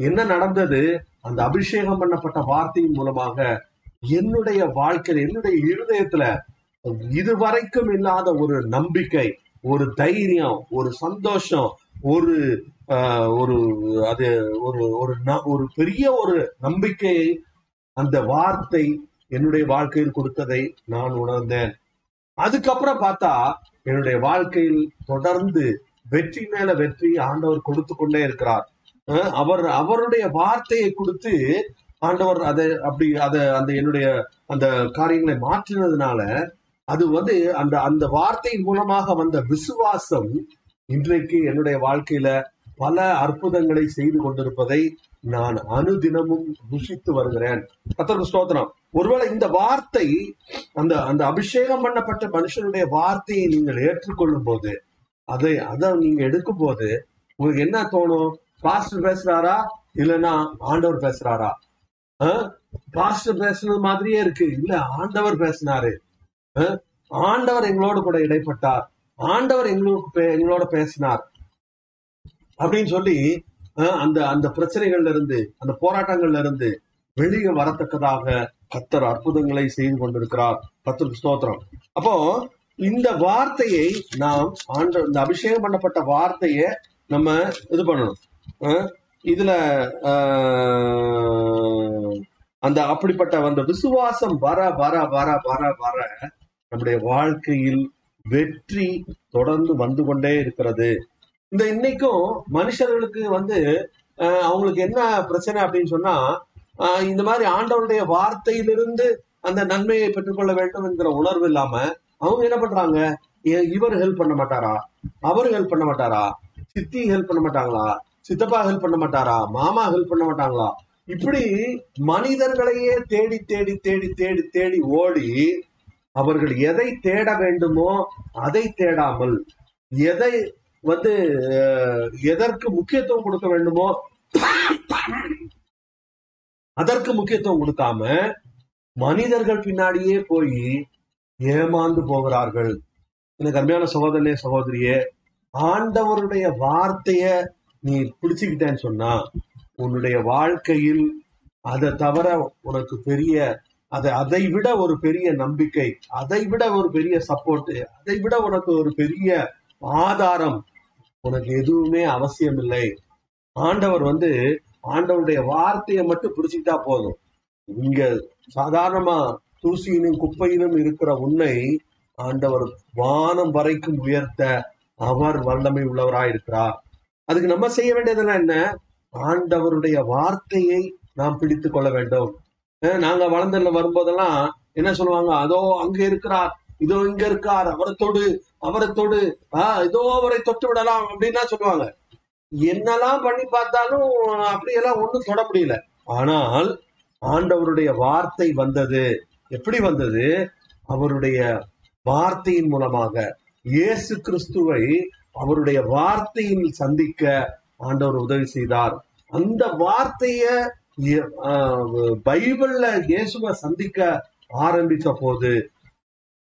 என்ன நடந்தது? அந்த அபிஷேகம் பண்ணப்பட்ட வார்த்தையின் மூலமாக என்னுடைய வாழ்க்கையில என்னுடைய இருதயத்துல இதுவரைக்கும் இல்லாத ஒரு நம்பிக்கை ஒரு தைரியம் ஒரு சந்தோஷம் ஒரு ஒரு அது ஒரு ஒரு ந- ஒரு பெரிய ஒரு நம்பிக்கையை அந்த வார்த்தை என்னுடைய வாழ்க்கையில் கொடுத்ததை நான் உணர்ந்தேன். அதுக்கப்புறம் பார்த்தா என்னுடைய வாழ்க்கையில் தொடர்ந்து வெற்றி மேல வெற்றி ஆண்டவர் கொடுத்து கொண்டே இருக்கிறார் அவர் அவருடைய வார்த்தையை கொடுத்து ஆண்டவர் அதை அப்படி அதை அந்த என்னுடைய அந்த காரியங்களை மாற்றினதுனால அது வந்து அந்த அந்த வார்த்தையின் மூலமாக வந்த விசுவாசம் இன்றைக்கு என்னுடைய வாழ்க்கையில பல அற்புதங்களை செய்து கொண்டிருப்பதை நான் அனுதினமும் ருசித்து வருகிறேன். கத்தருக்கு ஸ்தோத்திரம். ஒருவேளை இந்த வார்த்தை அந்த அந்த அபிஷேகம் பண்ணப்பட்ட மனுஷனுடைய வார்த்தையை நீங்கள் ஏற்றுக்கொள்ளும் போது அதை அதை நீங்க எடுக்கும் போது உங்களுக்கு என்ன தோணும்? பாஸ்டர் பேசுறாரா? இல்லைன்னா ஆண்டவர் பேசுறாரா? பாஸ்டர் பேசுனது மாதிரியே இருக்கு. இல்ல ஆண்டவர் பேசினாரு. ஆண்டவர் எங்களோடு கூட இடைப்பட்டார். ஆண்டவர் எங்களுக்கு பே- எங்களோட பேசினார். அப்படின்னு சொல்லி அந்த அந்த பிரச்சனைகள்ல இருந்து அந்த போராட்டங்கள்ல இருந்து வெளியே வரத்தக்கதாக கத்தர் அற்புதங்களை செய்து கொண்டிருக்கிறார். கத்தருக்கு ஸ்தோத்திரம். அப்போ இந்த வார்த்தையை நாம் ஆண்ட இந்த அபிஷேகம் பண்ணப்பட்ட வார்த்தையை நம்ம இது பண்ணணும். இதுல ஆஹ், அந்த அப்படிப்பட்ட அந்த விசுவாசம் வர வர வர வர வர நம்முடைய வாழ்க்கையில் வெற்றி தொடர்ந்து வந்து கொண்டே இருக்கிறது. இந்த இன்னைக்கும் மனுஷர்களுக்கு வந்து அவங்களுக்கு என்ன பிரச்சனை அப்படின்னு சொன்னா இந்த மாதிரி ஆண்டவருடைய வார்த்தையிலிருந்து அந்த நன்மையை பெற்றுக்கொள்ள வேண்டும் என்கிற உணர்வு இல்லாம அவங்க என்ன பண்றாங்க? ஏ- இவர் ஹெல்ப் பண்ண மாட்டாரா? அவர் ஹெல்ப் பண்ண மாட்டாரா? சித்தி ஹெல்ப் பண்ண மாட்டாங்களா? சித்தப்பா ஹெல்ப் பண்ண மாட்டாரா? மாமா ஹெல்ப் பண்ண மாட்டாங்களா? இப்படி மனிதர்களையே தேடி தேடி தேடி தேடி தேடி ஓடி அவர்கள் எதை தேட வேண்டுமோ அதை தேடாமல் எதை வந்து எதற்கு முக்கியத்துவம் கொடுக்க வேண்டுமோ அதற்கு முக்கியத்துவம் கொடுக்காம மனிதர்கள் பின்னாடியே போய் ஏமாந்து போகிறார்கள். எனக்கு அருமையான சகோதரனே சகோதரியே ஆண்டவருடைய வார்த்தைய நீ பிடிச்சுக்கிட்டேன்னு சொன்னா உன்னுடைய வாழ்க்கையில் அதை தவிர உனக்கு பெரிய அதை அதை விட ஒரு பெரிய நம்பிக்கை அதை விட ஒரு பெரிய சப்போர்ட் அதை விட உனக்கு ஒரு பெரிய ஆதாரம் உனக்கு எதுவுமே அவசியம் இல்லை ஆண்டவர் வந்து ஆண்டவருடைய வார்த்தையை மட்டும் பிடிச்சிக்கிட்டா போதும். இங்க சாதாரணமா தூசியிலும் குப்பையிலும் இருக்கிற உன்னை ஆண்டவர் வானம் வரைக்கும் உயர்த்த அவர் வல்லமை உள்ளவரா இருக்கிறார் அதுக்கு நம்ம செய்ய வேண்டியதெல்லாம் என்ன? ஆண்டவருடைய வார்த்தையை நாம் பிடித்து கொள்ள வேண்டும். நாங்க வளர்ந்துல வரும்போதெல்லாம் என்ன சொல்லுவாங்க? அதோ அங்க இருக்கிறார். இதோ இங்க இருக்கார் அவரை தொடு அவரை தொடு ஆஹ் இதோ அவரை தொட்டு விடலாம் அப்படின்னா சொல்லுவாங்க. என்னெல்லாம் பண்ணி பார்த்தாலும் அப்படியெல்லாம் ஒண்ணும் தொட முடியல. ஆனால் ஆண்டவருடைய வார்த்தை வந்தது. எப்படி வந்தது? அவருடைய வார்த்தையின் மூலமாக. இயேசு கிறிஸ்துவை அவருடைய வார்த்தையில் சந்திக்க ஆண்டவர் உதவி செய்தார். அந்த வார்த்தைய பைபிள்ல இயேசுவை சந்திக்க ஆரம்பித்த போது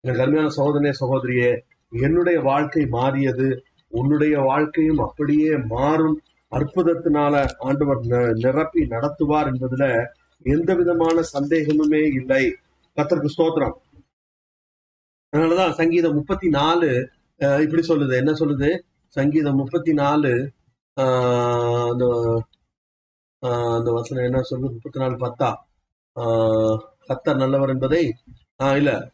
எனக்கு அருமையான சகோதரனே சகோதரியே என்னுடைய வாழ்க்கை மாறியது. உன்னுடைய வாழ்க்கையும் அப்படியே மாறும். அற்புதத்தினால ஆண்டவர் ந- நிரப்பி நடத்துவார் என்பதுல எந்த விதமான சந்தேகமுமே இல்லை. கத்தருக்கு ஸ்தோத்திரம். அதனாலதான் சங்கீதம் முப்பத்தி நாலு அஹ், இப்படி சொல்லுது. என்ன சொல்லுது? சங்கீதம் முப்பத்தி நாலு ஆஹ், அந்த ஆஹ், அந்த வசனம் என்ன சொல்லுது? முப்பத்தி நாலு பத்தா ஆஹ், நல்லவர் என்பதை ஆஹ் இல்ல.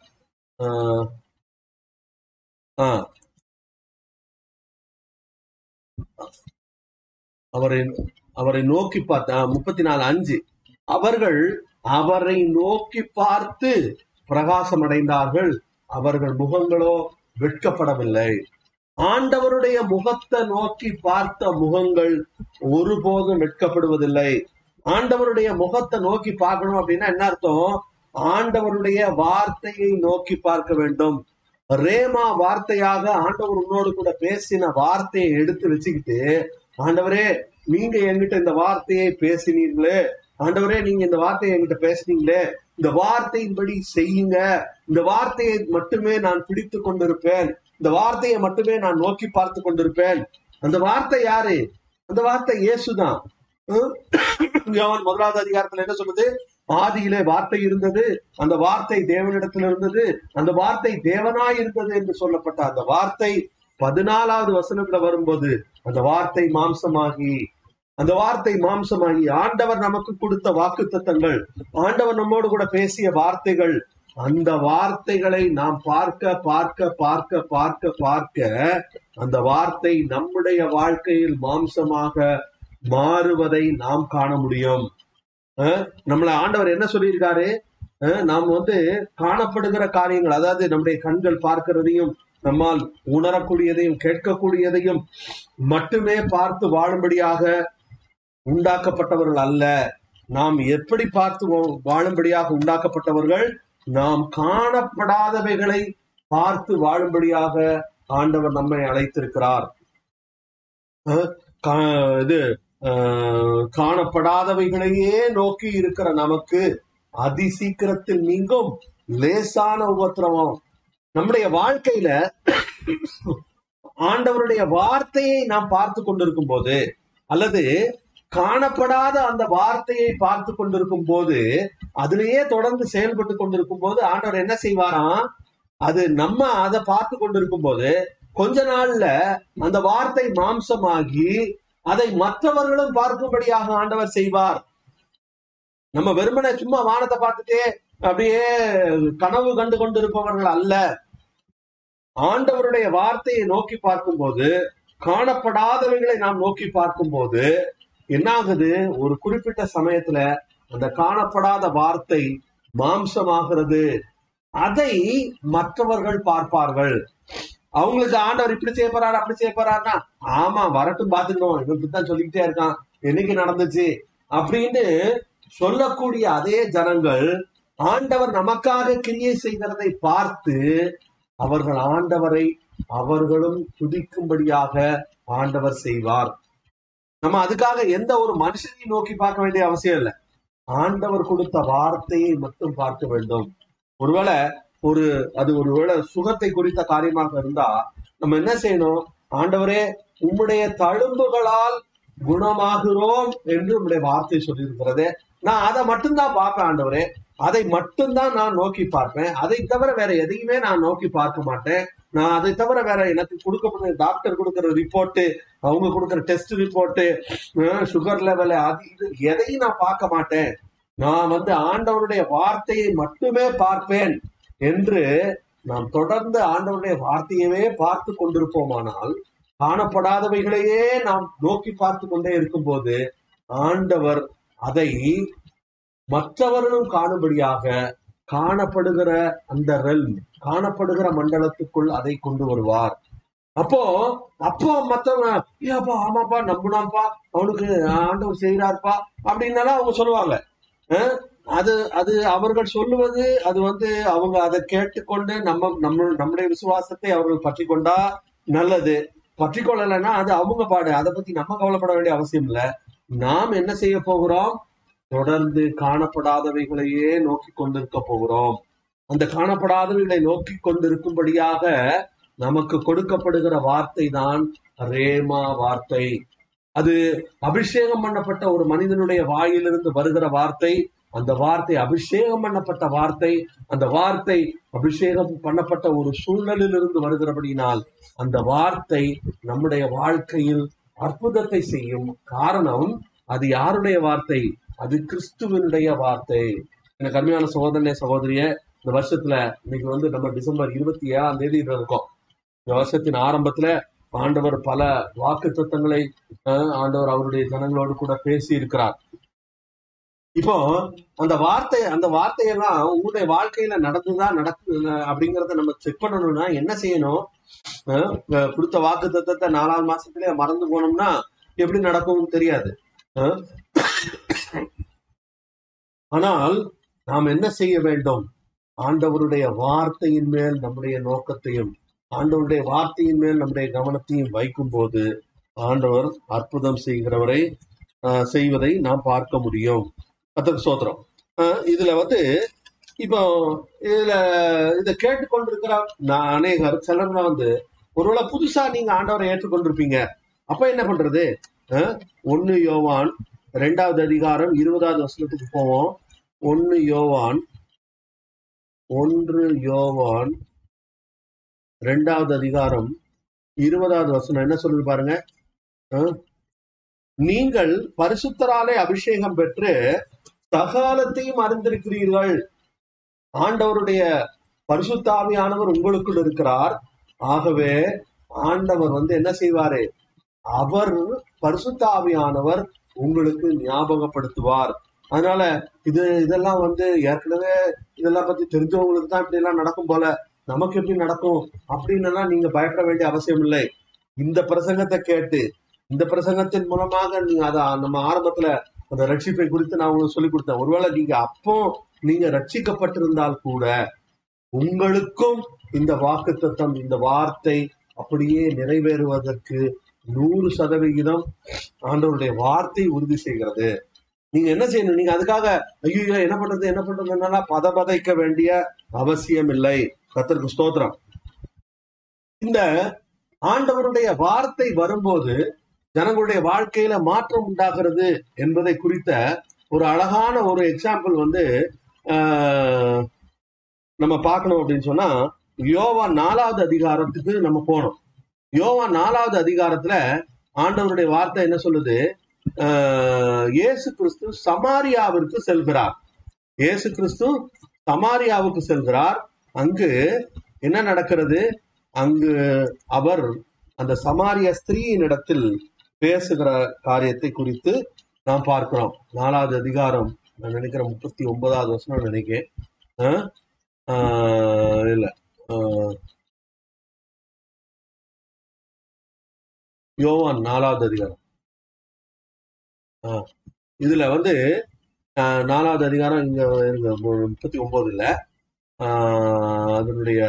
அவரை அவரை நோக்கி பார்த்த முப்பத்தி நாலு அஞ்சு. அவர்கள் அவரை நோக்கி பார்த்து பிரகாசம் அடைந்தார்கள் அவர்கள் முகங்களோ வெட்கப்படவில்லை. ஆண்டவருடைய முகத்தை நோக்கி பார்த்த முகங்கள் ஒருபோதும் வெட்கப்படுவதில்லை. ஆண்டவருடைய முகத்தை நோக்கி பார்க்கணும் அப்படின்னா என்ன அர்த்தம்? ஆண்டவருடைய வார்த்தையை நோக்கி பார்க்க வேண்டும். ரேமா வார்த்தையாக ஆண்டவர் உன்னோடு கூட பேசின வார்த்தையை எடுத்து வச்சுக்கிட்டு ஆண்டவரே நீங்க என்கிட்ட இந்த வார்த்தையை பேசினீர்களே. ஆண்டவரே நீங்க இந்த வார்த்தையை என்கிட்ட பேசுனீங்களே. இந்த வார்த்தையின்படி செய்யுங்க. இந்த வார்த்தையை மட்டுமே நான் பிடித்து கொண்டிருப்பேன். இந்த வார்த்தையை மட்டுமே நான் நோக்கி பார்த்து கொண்டிருப்பேன். அந்த வார்த்தை யாரு? அந்த வார்த்தை இயேசுதான். முதலாவது அதிகாரத்துல என்ன சொல்லுது? ஆதியிலே வார்த்தை இருந்தது அந்த வார்த்தை தேவனிடத்தில் இருந்தது அந்த வார்த்தை தேவனாய் இருந்தது என்று சொல்லப்பட்ட அந்த வார்த்தை பதினாலாவது வசனத்துல வரும்போது அந்த வார்த்தை மாம்சமாகி அந்த வார்த்தை மாம்சமாகி ஆண்டவர் நமக்கு கொடுத்த வாக்கு தத்தங்கள் ஆண்டவர் நம்மோடு கூட பேசிய வார்த்தைகள் அந்த வார்த்தைகளை நாம் பார்க்க பார்க்க பார்க்க பார்க்க பார்க்க அந்த வார்த்தை நம்முடைய வாழ்க்கையில் மாம்சமாக மாறுவதை நாம் காண முடியும். நம்மள ஆண்டவர் என்ன சொல்லியிருக்காரு? நாம் வந்து காணப்படுகிற காரியங்கள் அதாவது நம்முடைய கண்கள் பார்க்கிறதையும் நம்மால் உணரக்கூடியதையும் கேட்கக்கூடியதையும் மட்டுமே பார்த்து வாழும்படியாக உண்டாக்கப்பட்டவர்கள் அல்ல. நாம் எப்படி பார்த்து வா- வாழும்படியாக உண்டாக்கப்பட்டவர்கள்? நாம் காணப்படாதவைகளை பார்த்து வாழும்படியாக ஆண்டவர் நம்மை அழைத்திருக்கிறார். கா- இது காணப்படாதவைகளையே நோக்கி இருக்கிற நமக்கு அதி சீக்கிரத்தில் நீங்கும் லேசான உபத்திரவம். நம்முடைய வாழ்க்கையில ஆண்டவருடைய வார்த்தையை நாம் பார்த்து கொண்டிருக்கும் போது அல்லது காணப்படாத அந்த வார்த்தையை பார்த்து கொண்டிருக்கும் போது அதுலேயே தொடர்ந்து செயல்பட்டு கொண்டிருக்கும் போது ஆண்டவர் என்ன செய்வாராம் அது நம்ம அதை பார்த்து கொண்டிருக்கும் போது கொஞ்ச நாள்ல அந்த வார்த்தை மாம்சமாகி அதை மற்றவர்களும் பார்க்கும்படியாக ஆண்டவர் செய்வார். நம்ம வெறுமனை சும்மா வானத்தை பார்த்துட்டே அப்படியே கனவு கண்டு கொண்டிருப்பவர்கள் அல்ல. ஆண்டவருடைய வார்த்தையை நோக்கி பார்க்கும்போது காணப்படாதவைகளை நாம் நோக்கி பார்க்கும்போது என்ன ஆகுது ஒரு குறிப்பிட்ட சமயத்துல அந்த காணப்படாத வார்த்தை மாம்சமாகிறது. அதை மற்றவர்கள் பார்ப்பார்கள். அவங்களுக்கு ஆண்டவர் இப்படி செய்ய போறாரு அப்படி செய்ய போறாருன்னா ஆமா வரட்டும் பாத்துக்கணும் இவன் இப்படித்தான் சொல்லிக்கிட்டே இருக்கான். என்னைக்கு நடந்துச்சு? அப்படின்னு சொல்லக்கூடிய அதே ஜனங்கள் ஆண்டவர் நமக்காக கிரியை செய்கிறதை பார்த்து அவர்கள் ஆண்டவரை அவர்களும் துதிக்கும்படியாக ஆண்டவர் செய்வார். நம்ம அதுக்காக எந்த ஒரு மனுஷனையும் நோக்கி பார்க்க வேண்டிய அவசியம் இல்லை. ஆண்டவர் கொடுத்த வார்த்தையை மட்டும் பார்க்க வேண்டும். ஒருவேளை ஒரு அது ஒருவேளை சுகத்தை குறித்த காரியமாக இருந்தா நம்ம என்ன செய்யணும்? ஆண்டவரே உம்முடைய தழும்புகளால் குணமாகிறோம் என்று உங்களுடைய வார்த்தை சொல்லியிருக்கிறது. நான் அதை மட்டும்தான் பார்ப்பேன் ஆண்டவரே. அதை மட்டும்தான் நான் நோக்கி பார்ப்பேன். அதை தவிர வேற எதையுமே நான் நோக்கி பார்க்க மாட்டேன். நான் அதை தவிர வேற எனக்கு கொடுக்கப்படுற டாக்டர் கொடுக்குற ரிப்போர்ட்டு அவங்க கொடுக்குற டெஸ்ட் ரிப்போர்ட்டு சுகர் லெவல் அது இது எதையும் நான் பார்க்க மாட்டேன். நான் வந்து ஆண்டவருடைய வார்த்தையை மட்டுமே பார்ப்பேன். என்று நாம் தொடர்ந்து ஆண்டவருடைய வார்த்தையவே பார்த்து கொண்டிருப்போமானால் காணப்படாதவைகளையே நாம் நோக்கி பார்த்து கொண்டே இருக்கும்போது ஆண்டவர் அதை மற்றவர்களும் காணும்படியாக காணப்படுகிற அந்த ரெல் காணப்படுகிற மண்டலத்துக்குள் அதை கொண்டு வருவார். அப்போ அப்போ மத்தவங்க ஏப்பா ஆமாப்பா நம்புனாப்பா அவனுக்கு ஆண்டவர் செய்யறாருப்பா அப்படின்னாலும் அவங்க சொல்லுவாங்க. அஹ், அது அது அவர்கள் சொல்லுவது அது வந்து அவங்க அதை கேட்டுக்கொண்டு நம்ம நம்ம நம்முடைய விசுவாசத்தை அவர்கள் பற்றி கொண்டா நல்லது. பற்றி கொள்ளலைன்னா அது அவங்க பாடு. அதை பத்தி நம்ம கவலைப்பட வேண்டிய அவசியம் இல்லை. நாம் என்ன செய்ய போகிறோம்? தொடர்ந்து காணப்படாதவைகளையே நோக்கி கொண்டிருக்க போகிறோம். அந்த காணப்படாதவைகளை நோக்கி கொண்டிருக்கும்படியாக நமக்கு கொடுக்கப்படுகிற வார்த்தை தான் ரேமா வார்த்தை. அது அபிஷேகம் பண்ணப்பட்ட ஒரு மனிதனுடைய வாயிலிருந்து வருகிற வார்த்தை. அந்த வார்த்தை அபிஷேகம் பண்ணப்பட்ட வார்த்தை அந்த வார்த்தை அபிஷேகம் பண்ணப்பட்ட ஒரு சூழலில் இருந்து வருகிறபடியினால் அந்த வார்த்தை நம்முடைய வாழ்க்கையில் அற்புதத்தை செய்யும் காரணம் அது யாருடைய வார்த்தை? அது கிறிஸ்துவனுடைய வார்த்தை. எனக்கு அருமையான சகோதரனே சகோதரிய இந்த வருஷத்துல இன்னைக்கு வந்து நம்ம டிசம்பர் இருபத்தி ஏழாம் தேதி இருக்கோம். இந்த வருஷத்தின் ஆரம்பத்துல ஆண்டவர் பல வாக்கு தத்தங்களை ஆண்டவர் அவருடைய ஜனங்களோடு கூட பேசி இருக்கிறார் இப்போ அந்த வார்த்தை அந்த வார்த்தையெல்லாம் உங்களுடைய வாழ்க்கையில நடந்துதான் நடக்கு அப்படிங்கறத நம்ம செக் பண்ணணும்னா என்ன செய்யணும்? கொடுத்த வாக்கு தத்தத்தை நாலாவது மாசத்துலயே மறந்து போனோம்னா எப்படி நடக்கும்னு தெரியாது. ஆனால் நாம் என்ன செய்ய வேண்டும்? ஆண்டவருடைய வார்த்தையின் மேல் நம்முடைய நோக்கத்தையும் ஆண்டவருடைய வார்த்தையின் மேல் நம்முடைய கவனத்தையும் வைக்கும் போது ஆண்டவர் அற்புதம் செய்கிறவரை ஆஹ், செய்வதை நாம் பார்க்க முடியும். கத்தருக்கு சோத்திரம். இதுல வந்து இப்போ இதுல இதை கேட்டுக்கொண்டிருக்கிற நான் அநேகர் சிலர்லாம் வந்து ஒருவேளை புதுசா நீங்க ஆண்டவரை ஏற்றுக்கொண்டிருப்பீங்க. அப்ப என்ன பண்றது? ஒன்னு யோவான் ரெண்டாவது அதிகாரம் இருபதாவது வசனத்துக்கு போவோம். ஒன்னு யோவான் ஒன்று யோவான் ரெண்டாவது அதிகாரம் இருபதாவது வசனம். என்ன சொல்லுது பாருங்க? நீங்கள் பரிசுத்தராலே அபிஷேகம் பெற்று சகாலத்தையும் அறிந்திருக்கிறீர்கள். ஆண்டவருடைய பரிசுத்தாவியானவர் உங்களுக்குள் இருக்கிறார். ஆகவே ஆண்டவர் வந்து என்ன செய்வாரு? அவர் பரிசுத்தாவியானவர் உங்களுக்கு ஞாபகப்படுத்துவார். அதனால இது இதெல்லாம் வந்து ஏற்கனவே இதெல்லாம் பத்தி தெரிஞ்சவங்களுக்கு தான் இப்படி எல்லாம் நடக்கும் போல. நமக்கு எப்படி நடக்கும்? அப்படின்னு எல்லாம் நீங்க பயப்பட வேண்டிய அவசியம் இல்லை இந்த பிரசங்கத்தை கேட்டு இந்த பிரசங்கத்தின் மூலமாக நீங்க அதை நம்ம ஆரம்பத்துல அந்த ரட்சிப்பை குறித்து நான் உங்களுக்கு சொல்லி கொடுத்தேன். ஒருவேளை நீங்க அப்போ நீங்க ரட்சிக்கப்பட்டிருந்தால் கூட உங்களுக்கும் இந்த வாக்குத்தத்தம் இந்த வார்த்தை அப்படியே நிறைவேறுவதற்கு நூறு சதவிகிதம் ஆண்டவருடைய வார்த்தை உறுதி செய்கிறது. நீங்க என்ன செய்யணும்? நீங்க அதுக்காக ஐயோ என்ன பண்றது என்ன பண்றதுனால பதபதைக்க வேண்டிய அவசியம் இல்லை கத்திற்கு ஸ்தோத்திரம். இந்த ஆண்டவருடைய வார்த்தை வரும்போது ஜனங்களுடைய வாழ்க்கையில மாற்றம் உண்டாகிறது என்பதை குறித்த ஒரு அழகான ஒரு எக்ஸாம்பிள் வந்து நம்ம பார்க்கணும் அப்படின்னு சொன்னா யோவா நாலாவது அதிகாரத்துக்கு நம்ம போனோம் யோவா நாலாவது அதிகாரத்துல ஆண்டவருடைய வார்த்தை என்ன சொல்லுது? இயேசு கிறிஸ்து சமாரியாவிற்கு செல்கிறார். இயேசு கிறிஸ்து சமாரியாவுக்கு செல்கிறார். அங்கு என்ன நடக்கிறது? அங்கு அவர் அந்த சமாரிய ஸ்திரீயின் இடத்தில் பேசுகிற காரியத்தை குறித்து நாம் பார்க்கிறோம். நாலாவது அதிகாரம் நான் நினைக்கிறேன் முப்பத்தி ஒன்பதாவது வருஷம் நினைக்கிறேன். ஆஹ், ஆஹ், இல்ல. ஆஹ், யோவான் நாலாவது அதிகாரம். ஆஹ், இதுல வந்து ஆஹ், நாலாவது அதிகாரம் இங்க இருங்க முப்பத்தி ஒன்பது இல்ல. ஆஹ், அதனுடைய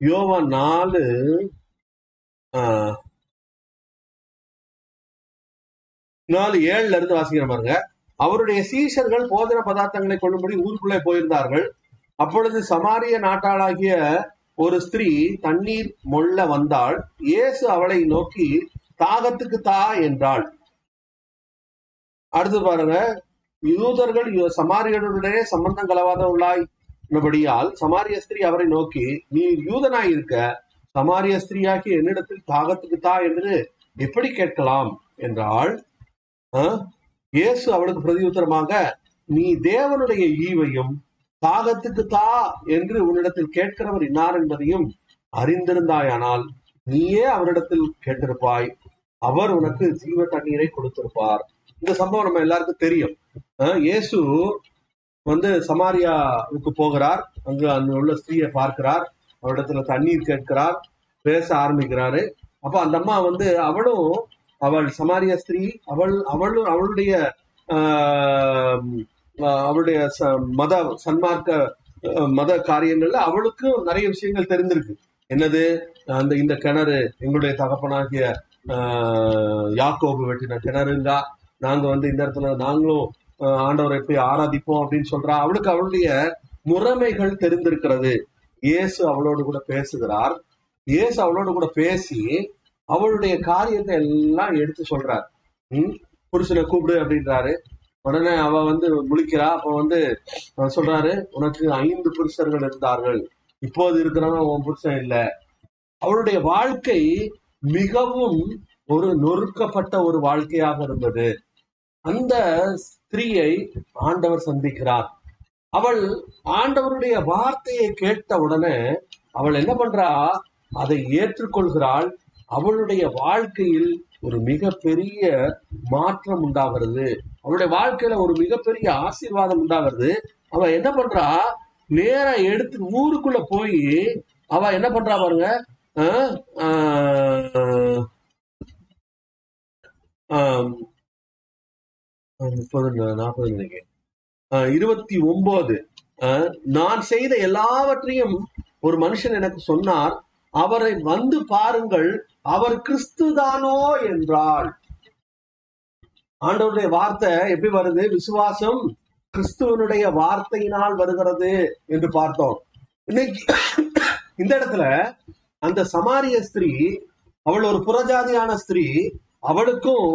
யோவான் நாலு நாலு ஏழுல இருந்து வாசிக்கிற பாருங்க. அவருடைய சீஷர்கள் போதன பதார்த்தங்களை கொள்ளும்படி ஊருக்குள்ளே போயிருந்தார்கள். அப்பொழுது சமாரிய நாட்டாளாகிய ஒரு ஸ்திரீ தண்ணீர் மொள்ள வந்தாள். இயேசு அவளை நோக்கி தாகத்துக்கு தா என்றாள். அடுத்து பாருங்க. யூதர்கள் யு- சமாரியருடனே சம்பந்தம் கலவாதவர்களாய் என்னபடியால் சமாரிய ஸ்திரீ அவரை நோக்கி நீ யூதனாய் இருக்க சமாரிய ஸ்திரீயாகி என்னிடத்தில் தாகத்துக்கு தா என்று எப்படி கேட்கலாம் என்றாள் இயேசு அவளுக்கு பிரதியுத்தரமாக நீ தேவனுடைய ஈவையும் தாகத்துக்கு தா என்று உன்னிடத்தில் கேட்கிறவர் இன்னார் என்பதையும் அறிந்திருந்தாயானால் நீயே அவரிடத்தில் கேட்டிருப்பாய். அவர் உனக்கு ஜீவ தண்ணீரை கொடுத்திருப்பார். இந்த சம்பவம் நம்ம எல்லாருக்கும் தெரியும். இயேசு வந்து சமாரியாவுக்கு போகிறார். அங்கு அங்கு உள்ள ஸ்திரீயை பார்க்கிறார். அவரிடத்துல தண்ணீர் கேட்கிறார் பேச ஆரம்பிக்கிறாரு. அப்ப அந்த அம்மா வந்து அவளும் அவள் சமாரிய ஸ்திரீ அவள் அவளும் அவளுடைய ஆஹ், அவளுடைய ச- மத சன்மார்க்க மத காரியங்கள்ல அவளுக்கும் நிறைய விஷயங்கள் தெரிந்திருக்கு. என்னது? அந்த இந்த கிணறு எங்களுடைய தகப்பனாகிய ஆஹ், யாக்கோபு வெட்டின கிணறுங்கா? நாங்க வந்து இந்த இடத்துல நாங்களும் ஆண்டவரை எப்படி ஆராதிப்போம் அப்படின்னு சொல்றா. அவளுக்கு அவளுடைய முறைமைகள் தெரிந்திருக்கிறது. இயேசு அவளோடு கூட பேசுகிறார். இயேசு அவளோடு கூட பேசி அவளுடைய காரியத்தை எல்லாம் எடுத்து சொல்றார். உம் புருஷனை கூப்பிடு அப்படின்றாரு. உடனே அவ வந்து முழிக்கிறா. அப்ப வந்து சொல்றாரு உனக்கு ஐந்து புருஷர்கள் இருந்தார்கள். இப்போது இருக்கிறவன் உன் புருஷன் இல்ல. அவளுடைய வாழ்க்கை மிகவும் ஒரு நொறுக்கப்பட்ட ஒரு வாழ்க்கையாக இருந்தது. அந்த ஸ்திரீயை ஆண்டவர் சந்திக்கிறார். அவள் ஆண்டவருடைய வார்த்தையை கேட்ட உடனே அவள் என்ன பண்றா? அதை ஏற்றுக்கொள்கிறாள். அவளுடைய வாழ்க்கையில் ஒரு மிகப்பெரிய மாற்றம் உண்டாகிறது. அவளுடைய வாழ்க்கையில ஒரு மிகப்பெரிய ஆசீர்வாதம் உண்டாகிறது. அவ என்ன பண்றா? நேரா எடுத்து ஊருக்குள்ள போய் அவ என்ன பண்றா பாருங்க? ஆஹ், ஆஹ், ஆஹ், முப்பது நாற்பது நினைக்கிறேன். இருபத்தி ஒன்பது நான் செய்த எல்லாவற்றையும் ஒரு மனுஷன் எனக்கு சொன்னார். அவரை வந்து பாருங்கள் அவர் கிறிஸ்துதானோ என்றாள். ஆண்டவருடைய வார்த்தை எப்படி வருது? விசுவாசம் கிறிஸ்துவனுடைய வார்த்தையினால் வருகிறது என்று பார்த்தோம். இன்னைக்கு இந்த இடத்துல அந்த சமாரிய ஸ்திரீ அவள் ஒரு புறஜாதியான ஸ்திரீ அவளுக்கும்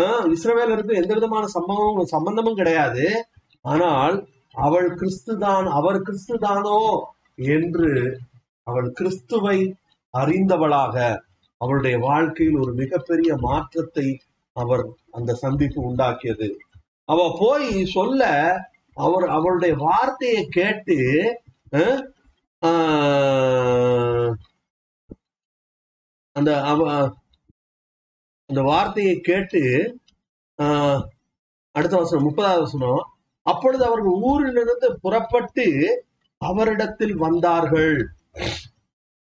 ஆஹ், இஸ்ரவேலருக்கும் எந்த விதமான சம்பவம் சம்பந்தமும் கிடையாது. ஆனால் அவள் கிறிஸ்துதான் அவர் கிறிஸ்துதானோ என்று அவள் கிறிஸ்துவை அறிந்தவளாக அவளுடைய வாழ்க்கையில் ஒரு மிகப்பெரிய மாற்றத்தை அவர் அந்த சந்திப்பு உண்டாக்கியது. அவ போய் சொல்ல அவர் அவளுடைய வார்த்தையை கேட்டு அஹ், ஆஹ், அந்த அவ அந்த வார்த்தையை கேட்டு ஆஹ், அடுத்த வசனம் முப்பதாவது வசனம் அப்பொழுது அவர்கள் ஊரிலிருந்து புறப்பட்டு அவரிடத்தில் வந்தார்கள்.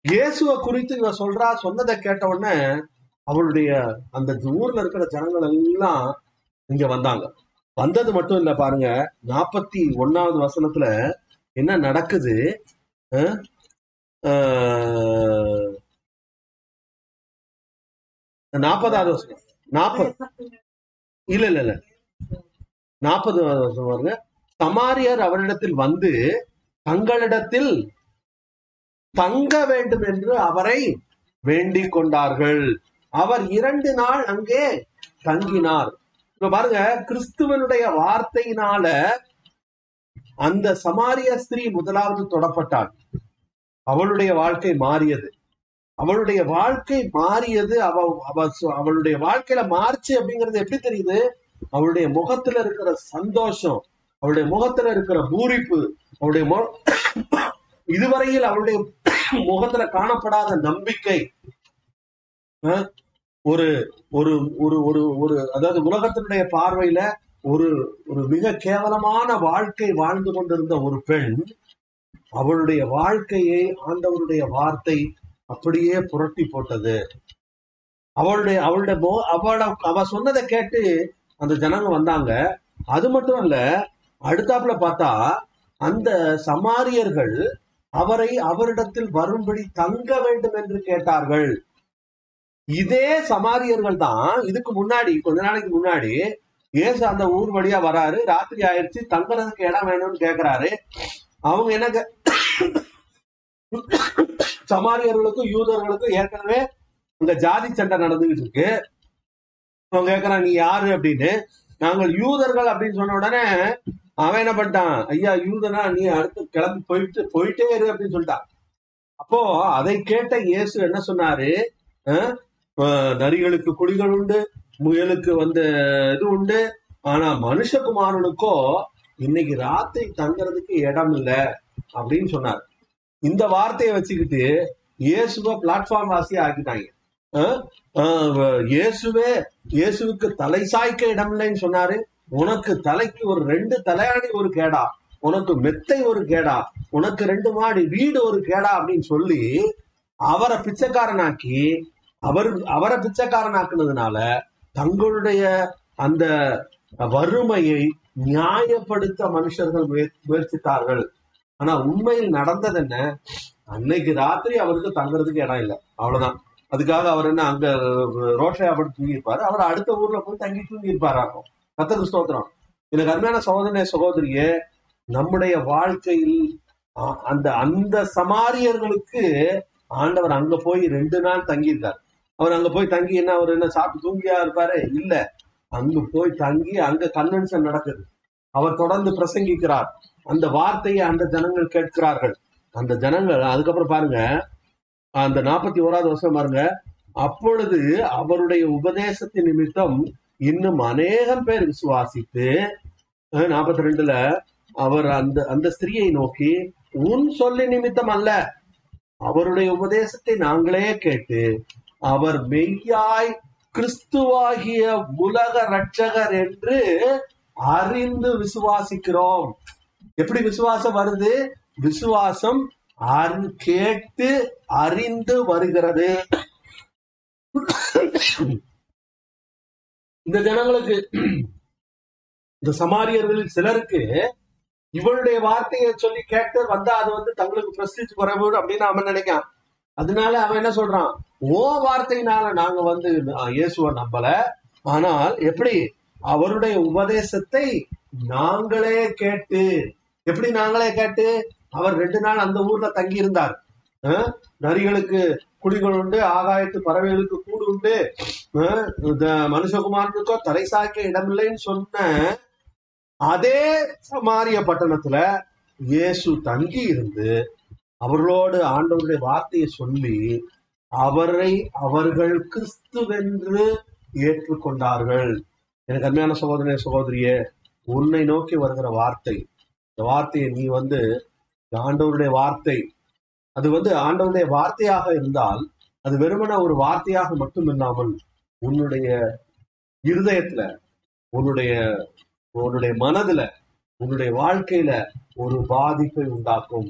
இயேசுவை குறித்து இவ சொல்றா சொன்னதை கேட்ட உடனே அவருடைய அந்த ஊர்ல இருக்கிற ஜனங்கள் எல்லாம் இங்க வந்தாங்க. வந்தது மட்டும் இல்ல பாருங்க. நாற்பத்தி ஒன்னாவது வசனத்துல என்ன நடக்குது? ஆஹ், நாற்பதாவது வசனம். நாற்பது. இல்ல இல்ல இல்ல. நாற்பது வருஷம் பாருங்க சமாரியர் அவரிடத்தில் வந்து தங்களிடத்தில் தங்க வேண்டும் என்று அவரை வேண்டிக் கொண்டார்கள். அவர் இரண்டு நாள் அங்கே தங்கினார். இப்ப பாருங்க கிறிஸ்துவனுடைய வார்த்தையினால அந்த சமாரிய ஸ்திரீ முதலாவது தொடப்பட்டாள். அவளுடைய வாழ்க்கை மாறியது. அவளுடைய வாழ்க்கை மாறியது அவ அவ அவளுடைய வாழ்க்கையில மாறுச்சு அப்படிங்கிறது எப்படி தெரியுது? அவளுடைய முகத்துல இருக்கிற சந்தோஷம் அவளுடைய முகத்துல இருக்கிற பூரிப்பு அவளுடைய இதுவரையில் அவளுடைய முகத்துல காணப்படாத நம்பிக்கை அஹ், ஒரு ஒரு ஒரு ஒரு ஒரு அதாவது உலகத்தினுடைய பார்வையில ஒரு ஒரு மிக கேவலமான வாழ்க்கை வாழ்ந்து கொண்டிருந்த ஒரு பெண் அவளுடைய வாழ்க்கையை ஆண்டவருடைய வார்த்தை அப்படியே புரட்டி போட்டது. அவளுடைய அவளுடைய அவள அவ சொன்னதை கேட்டு அந்த ஜனங்க வந்தாங்க. அது மட்டும் இல்ல அடுத்தாப்புல பார்த்தா அந்த சமாரியர்கள் அவரை அவரிடத்தில் வரும்படி தங்க வேண்டும் என்று கேட்டார்கள். இதே சமாரியர்கள் தான் இதுக்கு முன்னாடி கொஞ்ச நாளைக்கு முன்னாடி இயேசு அந்த ஊர் வழியா வராரு. ராத்திரி ஆயிடுச்சு தங்குறதுக்கு இடம் வேணும்னு கேக்குறாரு. அவங்க என்ன சமாரியர்களுக்கும் யூதர்களுக்கும் ஏற்கனவே இந்த ஜாதி சண்டை நடந்துகிட்டு இருக்கு. அவன் கேக்குறான் நீ யாரு? அப்படின்னு. நாங்கள் யூதர்கள் அப்படின்னு சொன்ன உடனே அவன் என்ன பண்ணிட்டான் ஐயா யூதனா நீ அடுத்து கிளம்பி போயிட்டு போயிட்டே இரு அப்படின்னு சொல்லிட்டான். அப்போ அதை கேட்ட இயேசு என்ன சொன்னாரு? நரிகளுக்கு குடிகள் உண்டு முயலுக்கு வந்து இது உண்டு ஆனா மனுஷகுமாரனுக்கோ இன்னைக்கு ராத்திரி தங்குறதுக்கு இடம் இல்ல அப்படின்னு சொன்னார். இந்த வார்த்தையை வச்சுக்கிட்டு இயேசுவ பிளாட்ஃபார்ம் வாசியா ஆக்கிட்டாங்க. இயேசுவே இயேசுவுக்கு தலை சாய்க்க இடம் இல்லைன்னு சொன்னாரு. உனக்கு தலைக்கு ஒரு ரெண்டு தலையாணி ஒரு கேடா. உனக்கு மெத்தை ஒரு கேடா. உனக்கு ரெண்டு மாடி வீடு ஒரு கேடா அப்படின்னு சொல்லி அவரை பிச்சைக்காரனாக்கி அவர் அவரை பிச்சைக்காரனாக்குனதுனால தங்களுடைய அந்த வறுமையை நியாயப்படுத்த மனுஷர்கள் முயற்சித்தார்கள். ஆனா உண்மையில் நடந்தது என்ன அன்னைக்கு ராத்திரி அவருக்கு தங்குறதுக்கு இடம் இல்லை. அவ்வளவுதான். அதுக்காக அவர் என்ன அங்க ரோஷையா படுத்து தூங்கியிருப்பாரு. அவர் அடுத்த ஊர்ல போய் தங்கி தூங்கியிருப்பாராக்கும் கத்தருக்கு ஸ்தோத்திரம். எனக்கு அருமையான சகோதரனே சகோதரியே நம்முடைய வாழ்க்கையில் அந்த அந்த சமாரியர்களுக்கு ஆண்டவர் அங்க போய் ரெண்டு நாள் தங்கியிருக்கார். அவர் அங்க போய் தங்கி என்ன அவர் என்ன சாப்பிட்டு தூங்கியா இருப்பாரு? இல்ல. அங்க போய் தங்கி அங்க கன்வென்ஷன் நடக்குது. அவர் தொடர்ந்து பிரசங்கிக்கிறார். அந்த வார்த்தையை அந்த ஜனங்கள் கேட்கிறார்கள். அந்த ஜனங்கள் அதுக்கப்புறம் பாருங்க அந்த நாற்பத்தி ஓராவது வருஷம் பாருங்க. அப்பொழுது அவருடைய உபதேசத்தின் நிமித்தம் இன்னும் அநேகம் பேர் விசுவாசித்து நாற்பத்தி ரெண்டுல அவர் அந்த அந்த ஸ்திரியை நோக்கி உன் சொல்லி நிமித்தம் அல்ல. அவருடைய உபதேசத்தை நாங்களே கேட்டு அவர் மெய்யாய் கிறிஸ்துவாகிய உலக ரட்சகர் என்று அறிந்து விசுவாசிக்கிறோம். எப்படி விசுவாசம் வருது? விசுவாசம் கேட்டு அறிந்து வருகிறது. இந்த ஜனங்களுக்கு இந்த சமாரியர்களில் சிலருக்கு இவளுடைய வார்த்தையை சொல்லி கேட்டு வந்தா அது வந்து தங்களுக்கு பிரஸ்டீஜ் குறைவு அப்படின்னு அவன் நினைக்கான் அதனால அவன் என்ன சொல்றான்? ஓ வார்த்தையினால நாங்க வந்து அஹ், இயேசுவை நம்பல. ஆனால் எப்படி? அவருடைய உபதேசத்தை நாங்களே கேட்டு. எப்படி நாங்களே கேட்டு? அவர் ரெண்டு நாள் அந்த ஊர்ல தங்கி இருந்தார் நரிகளுக்கு குடிகள் உண்டு ஆகாயத்து பறவைகளுக்கு கூடு உண்டு. இந்த மனுஷகுமாரனுக்கோ தலை சாய்க்க இடமில்லைன்னு சொன்ன அதே சமாரிய பட்டணத்துல இயேசு தங்கி இருந்து அவர்களோடு ஆண்டவருடைய வார்த்தையை சொல்லி அவரை அவர்கள் கிறிஸ்துவென்று ஏற்றுக்கொண்டார்கள். எனக்கு அருமையான சகோதரனே சகோதரியே உன்னை நோக்கி வருகிற வார்த்தை. இந்த வார்த்தையை நீ வந்து ஆண்டவருடைய வார்த்தை. அது வந்து ஆண்டவருடைய வார்த்தையாக இருந்தால் அது வெறுமன ஒரு வார்த்தையாக மட்டும் இல்லாமல் உன்னுடைய இருதயத்துல உன்னுடைய உன்னுடைய மனதுல உன்னுடைய வாழ்க்கையில ஒரு பாதிப்பை உண்டாக்கும்.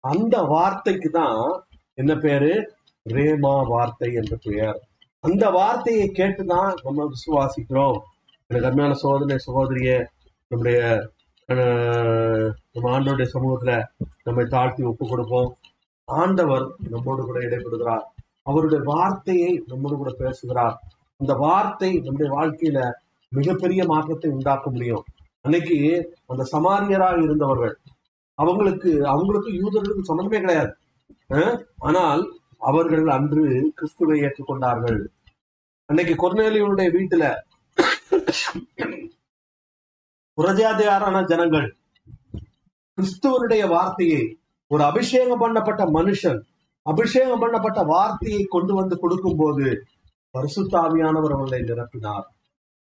அந்த வார்த்தைக்கு தான் என்ன பேரு? ரேமா வார்த்தை என்ற பெயர். அந்த வார்த்தையை கேட்டுதான் நம்ம விசுவாசிக்கிறோம். எனக்கு அருமையான சோதனை சகோதரிய நம்முடைய நம்ம ஆண்டோடைய சமூகத்துல நம்மை தாழ்த்தி ஒப்பு கொடுப்போம். ஆண்டவர் நம்மோடு கூட இடைபெறுகிறார் அவருடைய வார்த்தையை நம்மோடு கூட பேசுகிறார். அந்த வார்த்தை நம்முடைய வாழ்க்கையில மிகப்பெரிய மாற்றத்தை உண்டாக்க முடியும். அன்னைக்கு அந்த சமாரியராக இருந்தவர்கள் அவங்களுக்கு அவங்களுக்கு யூதர்களுக்கு சம்பந்தமே கிடையாது. ஆனால் அவர்கள் அன்று கிறிஸ்துவை ஏற்றுக்கொண்டார்கள். அன்னைக்கு கொர்நேலியுடைய வீட்டுல புரஜாதியாரான ஜனங்கள் கிறிஸ்துவனுடைய வார்த்தையை ஒரு அபிஷேகம் பண்ணப்பட்ட மனுஷன் அபிஷேகம் பண்ணப்பட்ட வார்த்தையை கொண்டு வந்து கொடுக்கும்போது பரிசுத்தாவியானவர் அவர்களை நிரப்பினார்.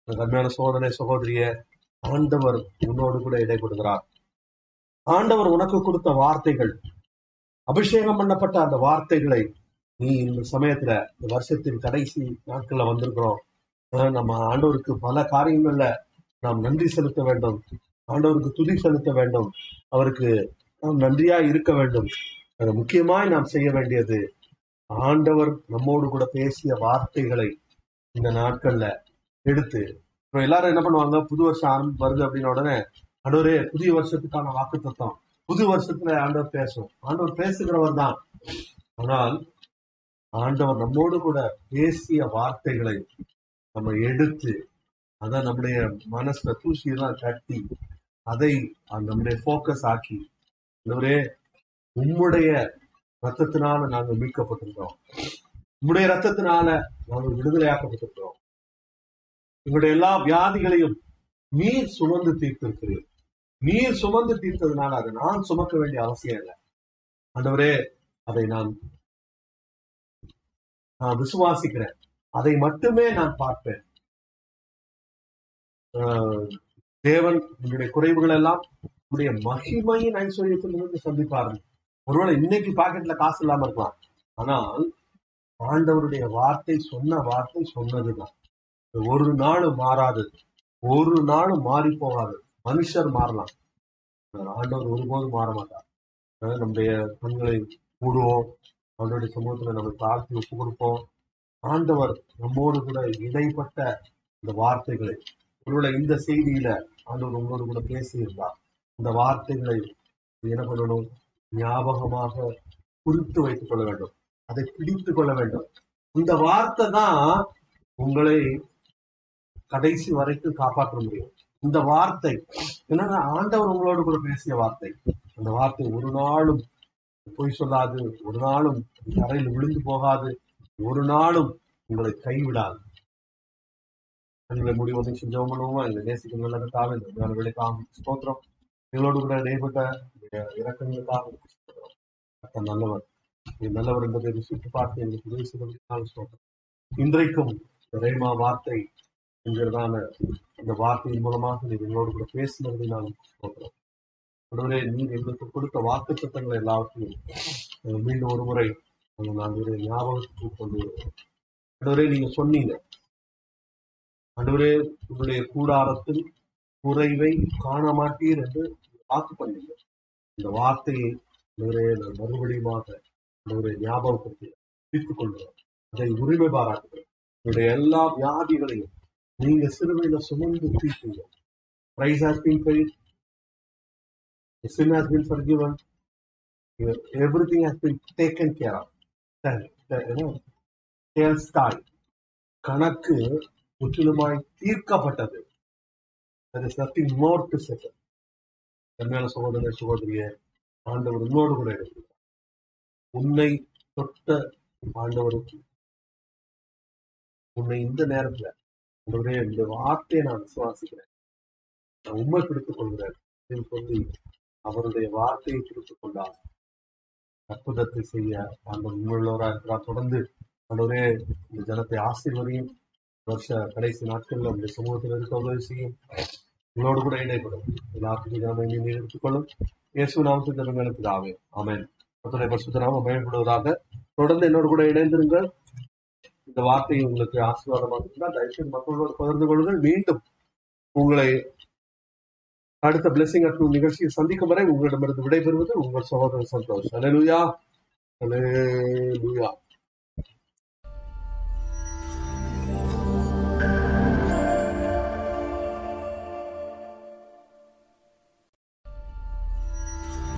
எனக்கு சோதனை சகோதரிய ஆண்டவர் உன்னோடு கூட இடை கொடுக்கிறார். ஆண்டவர் உனக்கு கொடுத்த வார்த்தைகள் அபிஷேகம் பண்ணப்பட்ட அந்த வார்த்தைகளை நீ இந்த சமயத்துல இந்த வருஷத்தின் கடைசி நாட்கள்ல வந்திருக்கிறோம். ஆஹ் நம்ம ஆண்டவருக்கு பல காரியங்கள்ல நாம் நன்றி செலுத்த வேண்டும். ஆண்டவருக்கு துதி செலுத்த வேண்டும். அவருக்கு நாம் நன்றியா இருக்க வேண்டும். அது முக்கியமாய் நாம் செய்ய வேண்டியது. ஆண்டவர் நம்மோடு கூட பேசிய வார்த்தைகளை இந்த நாட்கள்ல எடுத்து இப்போ எல்லாரும் என்ன பண்ணுவாங்க? புது வருஷம் ஆரம்பி வருது அப்படின்ன உடனே ஆண்டவரே புதிய வருஷத்துக்கான வாக்கு தத்துவம் புது வருஷத்துல ஆண்டவர் பேசும். ஆண்டவர் பேசுகிறவர் தான். ஆனால் ஆண்டவர் நம்மோடு கூட பேசிய வார்த்தைகளை நம்ம எடுத்து அதை நம்முடைய மனசுல தூசியெல்லாம் கட்டி அதை அந்த நம்முடைய போக்கஸ் ஆக்கி ஆண்டவரே உம்முடைய ரத்தத்தினால நாங்கள் மீட்கப்பட்டிருக்கிறோம். உம்முடைய ரத்தத்தினால நாங்கள் விடுதலையாக்கப்பட்டிருக்கிறோம். எங்களுடைய எல்லா வியாதிகளையும் நீர் சுமந்து தீர்த்திருக்கிறீர். நீர் சுமந்து தீர்த்ததுனால அதை நான் சுமக்க வேண்டிய அவசியம் இல்லை. ஆண்டவரே அதை நான் நான் விசுவாசிக்கிறேன். அதை மட்டுமே நான் பார்ப்பேன். தேவன் உங்களுடைய குறைவுகள் எல்லாம் உன்னுடைய மகிமையின் ஐஸ்வர்யத்திலிருந்து சந்திப்பாரு ஒருவேளை இன்னைக்கு பாக்கெட்ல காசு இல்லாம இருக்கலாம். ஆனால் ஆண்டவருடைய வார்த்தை சொன்ன வார்த்தை சொன்னதுதான். ஒரு நாளும் மாறாது. ஒரு நாளும் மாறி போகாது மனுஷர் மாறலாம். ஆண்டவர் ஒருபோதும் மாற மாட்டார் அதாவது நம்முடைய கண்களை மூடுவோம். அவருடைய சமூகத்துல நம்ம தாழ்த்தி ஒப்பு கொடுப்போம். ஆண்டவர் நம்மோடு கூட இடைப்பட்ட இந்த வார்த்தைகளை ஒருவேளை இந்த செய்தியில ஆண்டவர் உங்களோடு கூட பேசியிருந்தார் இந்த வார்த்தைகளை என்ன பண்ணணும்? ஞாபகமாக குறித்து வைத்துக் கொள்ள வேண்டும். அதை பிடித்துக் கொள்ள வேண்டும். இந்த வார்த்தை தான் உங்களை கடைசி வரைக்கும் காப்பாற்ற முடியும். இந்த வார்த்தை என்னன்னா ஆண்டவர் உங்களோடு கூட பேசிய வார்த்தை. அந்த வார்த்தை ஒரு நாளும் பொய் சொல்லாது ஒரு நாளும் தரையில் விழுந்து போகாது ஒரு நாளும் உங்களை கைவிடாது. எங்களை முடிவு செஞ்சவங்க பண்ணுவோமா எங்களை நேசிக்கும் நல்லதுக்காக இந்த உண்மையான விலைக்காக ஸ்தோத்திரம். எங்களோடு கூட இடைப்பட்ட இறக்கங்களுக்காக ஸ்தோத்திரம். நல்லவர். நீ நல்லவர் என்பதை ருசித்து பார்த்து எங்களுக்கு உதவி செய்வதற்காக ஸ்தோத்திரம். இன்றைக்கும் ரேமா வார்த்தை என்கிறதான இந்த வார்த்தையின் மூலமாக நீ எங்களோடு கூட பேசினதை நான் ஸ்தோத்திரம். ஆண்டவரே நீர் எங்களுக்கு கொடுத்த வாக்கு திட்டங்கள் எல்லாவற்றையும் மீண்டும் ஒரு முறை நாங்கள் ஞாபகத்துக்கு கொண்டு வருவோம் ஆண்டவரே நீங்க சொன்னீங்க. ஆண்டவரே உங்களுடைய கூடாரத்தில் குறைவை காண மாட்டீர் என்று வாக்கு பண்ணீங்க இந்த வார்த்தையை ஆண்டவரே நான் மறுபடியுமாக ஆண்டவரே ஞாபகப்படுத்தி பிடித்துக் கொள்கிறோம் அதை உரிமை பாராட்டுகிறோம் உங்களுடைய எல்லா வியாதிகளையும் நீங்க சிறுவையில சுமந்து தீர்த்தீங்க. Price has been paid the sin has been forgiven. Your- everything has been taken care of. Then, you. Know, கணக்கு முற்றிலுமாய் தீர்க்கப்பட்டது. There is nothing more to settle சகோதர சகோதரிய ஆண்டவர் உன்னோடு கூட இருக்கிறார் உன்னை தொட்ட ஆண்டவருக்கு உன்னை இந்த நேரத்துல உங்களுடைய இந்த வார்த்தையை நான் விசுவாசிக்கிறேன். நான் உண்மை பிடித்துக் கொள்கிறேன். என்று சொல்லி அவருடைய வார்த்தையை பிடித்துக் கொண்டார். அற்புதத்தை செய்ய ஆண்டவர் உண்மையுள்ளவராக இருக்கிறார். தொடர்ந்து ஆண்டவரே இந்த ஜனத்தை ஆசீர்வதியும். வருஷ கடைசி நாட்களில் உங்களுடைய சமூகத்தில் இருக்க உதவி செய்யும். உங்களோடு கூட இணைப்படும் எல்லாத்துக்கும் எடுத்துக்கொள்ளும் இயேசு நாமத்தில் ஜனங்களுக்கு ஆவே அமேன் கர்த்தருடைய பரிசுத்தராம பயன்படுவதாக தொடர்ந்து என்னோடு கூட இணைந்திருங்கள். இந்த வார்த்தை உங்களுக்கு ஆசீர்வாதமாக இருந்தால் தயவுசெய்து மக்களோடு பகிர்ந்து கொள்ளுங்கள். மீண்டும் உங்களை அடுத்த பிளெஸிங் அட் நிகழ்ச்சியை சந்திக்கும் வரை உங்களிடமிருந்து விடைபெறுவது உங்கள் சகோதரன் சந்தோஷ். அலையா அலையா